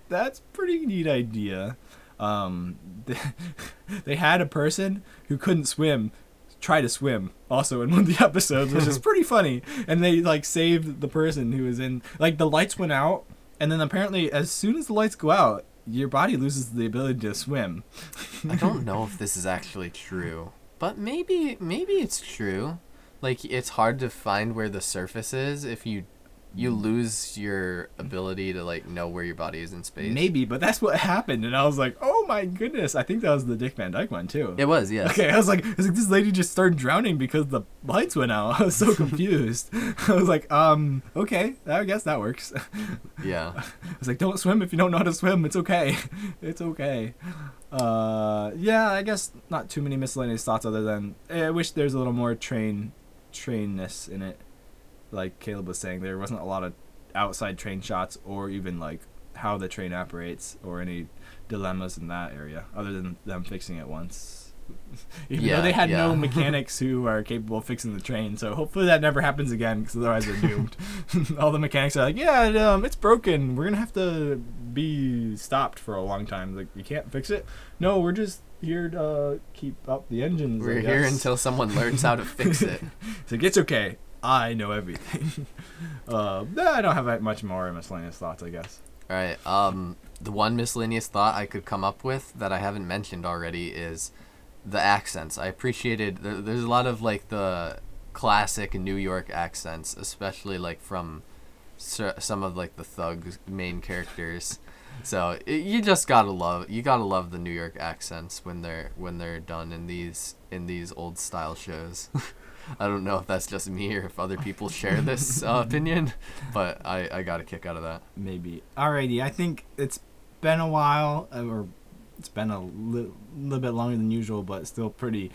that's pretty neat idea. Um, they had a person who couldn't swim try to swim also in one of the episodes, which is pretty funny. And they like saved the person who was in like the lights went out, and then apparently as soon as the lights go out, your body loses the ability to swim. I don't know if this is actually true, but maybe maybe it's true. Like it's hard to find where the surface is if you you lose your ability to like know where your body is in space. Maybe, but that's what happened, and I was like, "Oh my goodness!" I think that was the Dick Van Dyke one too. It was, yeah. Okay, I was like, I was like, this lady just started drowning because the lights went out. I was so confused. I was like, um, okay, I guess that works. Yeah. I was like, don't swim if you don't know how to swim. It's okay. It's okay. Uh, yeah, I guess not too many miscellaneous thoughts other than eh, I wish there's a little more train trainness in it. Like Caleb was saying, there wasn't a lot of outside train shots or even like how the train operates or any dilemmas in that area other than them fixing it once. Even Yeah, though they had no mechanics who are capable of fixing the train, so hopefully that never happens again, because otherwise they're doomed. All the mechanics are like, "Yeah, um, it's broken. We're gonna have to be stopped for a long time. Like, you can't fix it. No, we're just here to uh, keep up the engines. We're here until someone learns how to fix it. So it's okay. I know everything. uh, I don't have much more miscellaneous thoughts, I guess. All right. Um, the one miscellaneous thought I could come up with that I haven't mentioned already is the accents. I appreciated. There, there's a lot of like the classic New York accents, especially like from some of like the thug main characters. So it, you just gotta love you gotta love the New York accents when they're when they're done in these in these old style shows. I don't know if that's just me or if other people share this uh, opinion, but I, I got a kick out of that. Maybe. Alrighty, I think it's been a while, uh, or it's been a li- little bit longer than usual, but still pretty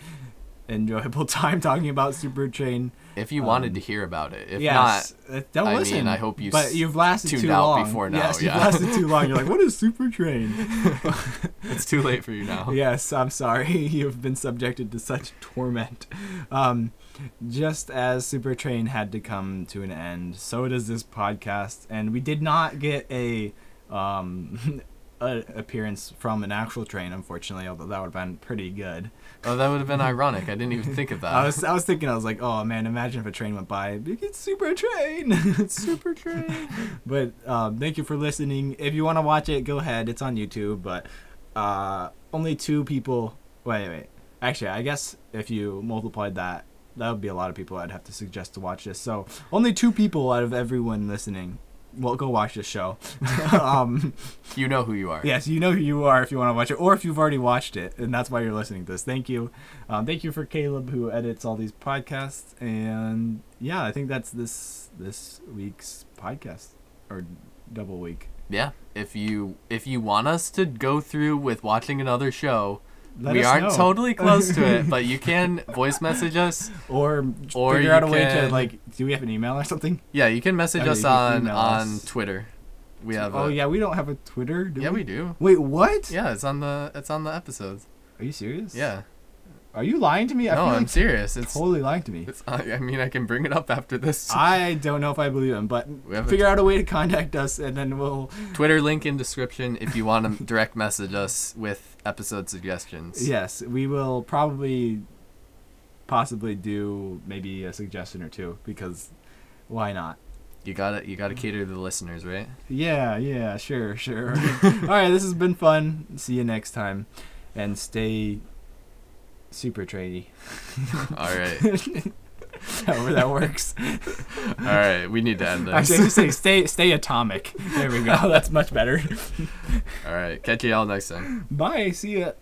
enjoyable time talking about Super Train. If you wanted Um, to hear about it, if yes, uh, don't I listen. mean, I hope you But you've lasted too long. before now, Yes, you've lasted too long. You're like, what is Super Train? it's too late for you now. yes, I'm sorry. You've been subjected to such torment. Um, just as Super Train had to come to an end, so does this podcast, and we did not get a um, a appearance from an actual train, unfortunately. Although that would have been pretty good. Oh, that would have been ironic. I didn't even think of that. I was I was thinking I was like, oh man, imagine if a train went by. It's Super Train. it's Super Train. but um, thank you for listening. If you want to watch it, go ahead. It's on YouTube. But uh, only two people. Wait, wait. Actually, I guess if you multiplied that, that would be a lot of people I'd have to suggest to watch this. So only two people out of everyone listening will go watch this show. um, you know who you are. Yes, you know who you are if you want to watch it, or if you've already watched it, and that's why you're listening to this. Thank you, um, thank you for Caleb who edits all these podcasts, and yeah, I think that's this this week's podcast. or double week. Yeah. If you if you want us to go through with watching another show, Let we aren't know. totally close to it, but you can voice message us. or Or figure out a way to like. Do we have an email or something? Yeah, you can message Okay, us can on on us. Twitter. We have. oh a, yeah, we don't have a Twitter. Do Yeah, we? we do. Wait, what? Yeah, it's on the it's on the episodes. Are you serious? Yeah. Are you lying to me? I no, I'm like serious. It's, totally lying to me. it's. I mean, I can bring it up after this. I don't know if I believe him, but have a figure out a way to contact us, and then we'll. Twitter link in description if you want to direct message us with episode suggestions. Yes, we will probably, possibly do maybe a suggestion or two because, why not? You gotta you gotta cater to the listeners, right? Yeah, yeah, sure, sure. All right, this has been fun. See you next time, and stay super trainy. All right. However that works. All right. We need to end this. Actually, I say stay stay atomic. There we go. That's much better. All right. Catch you all next time. Bye. See ya.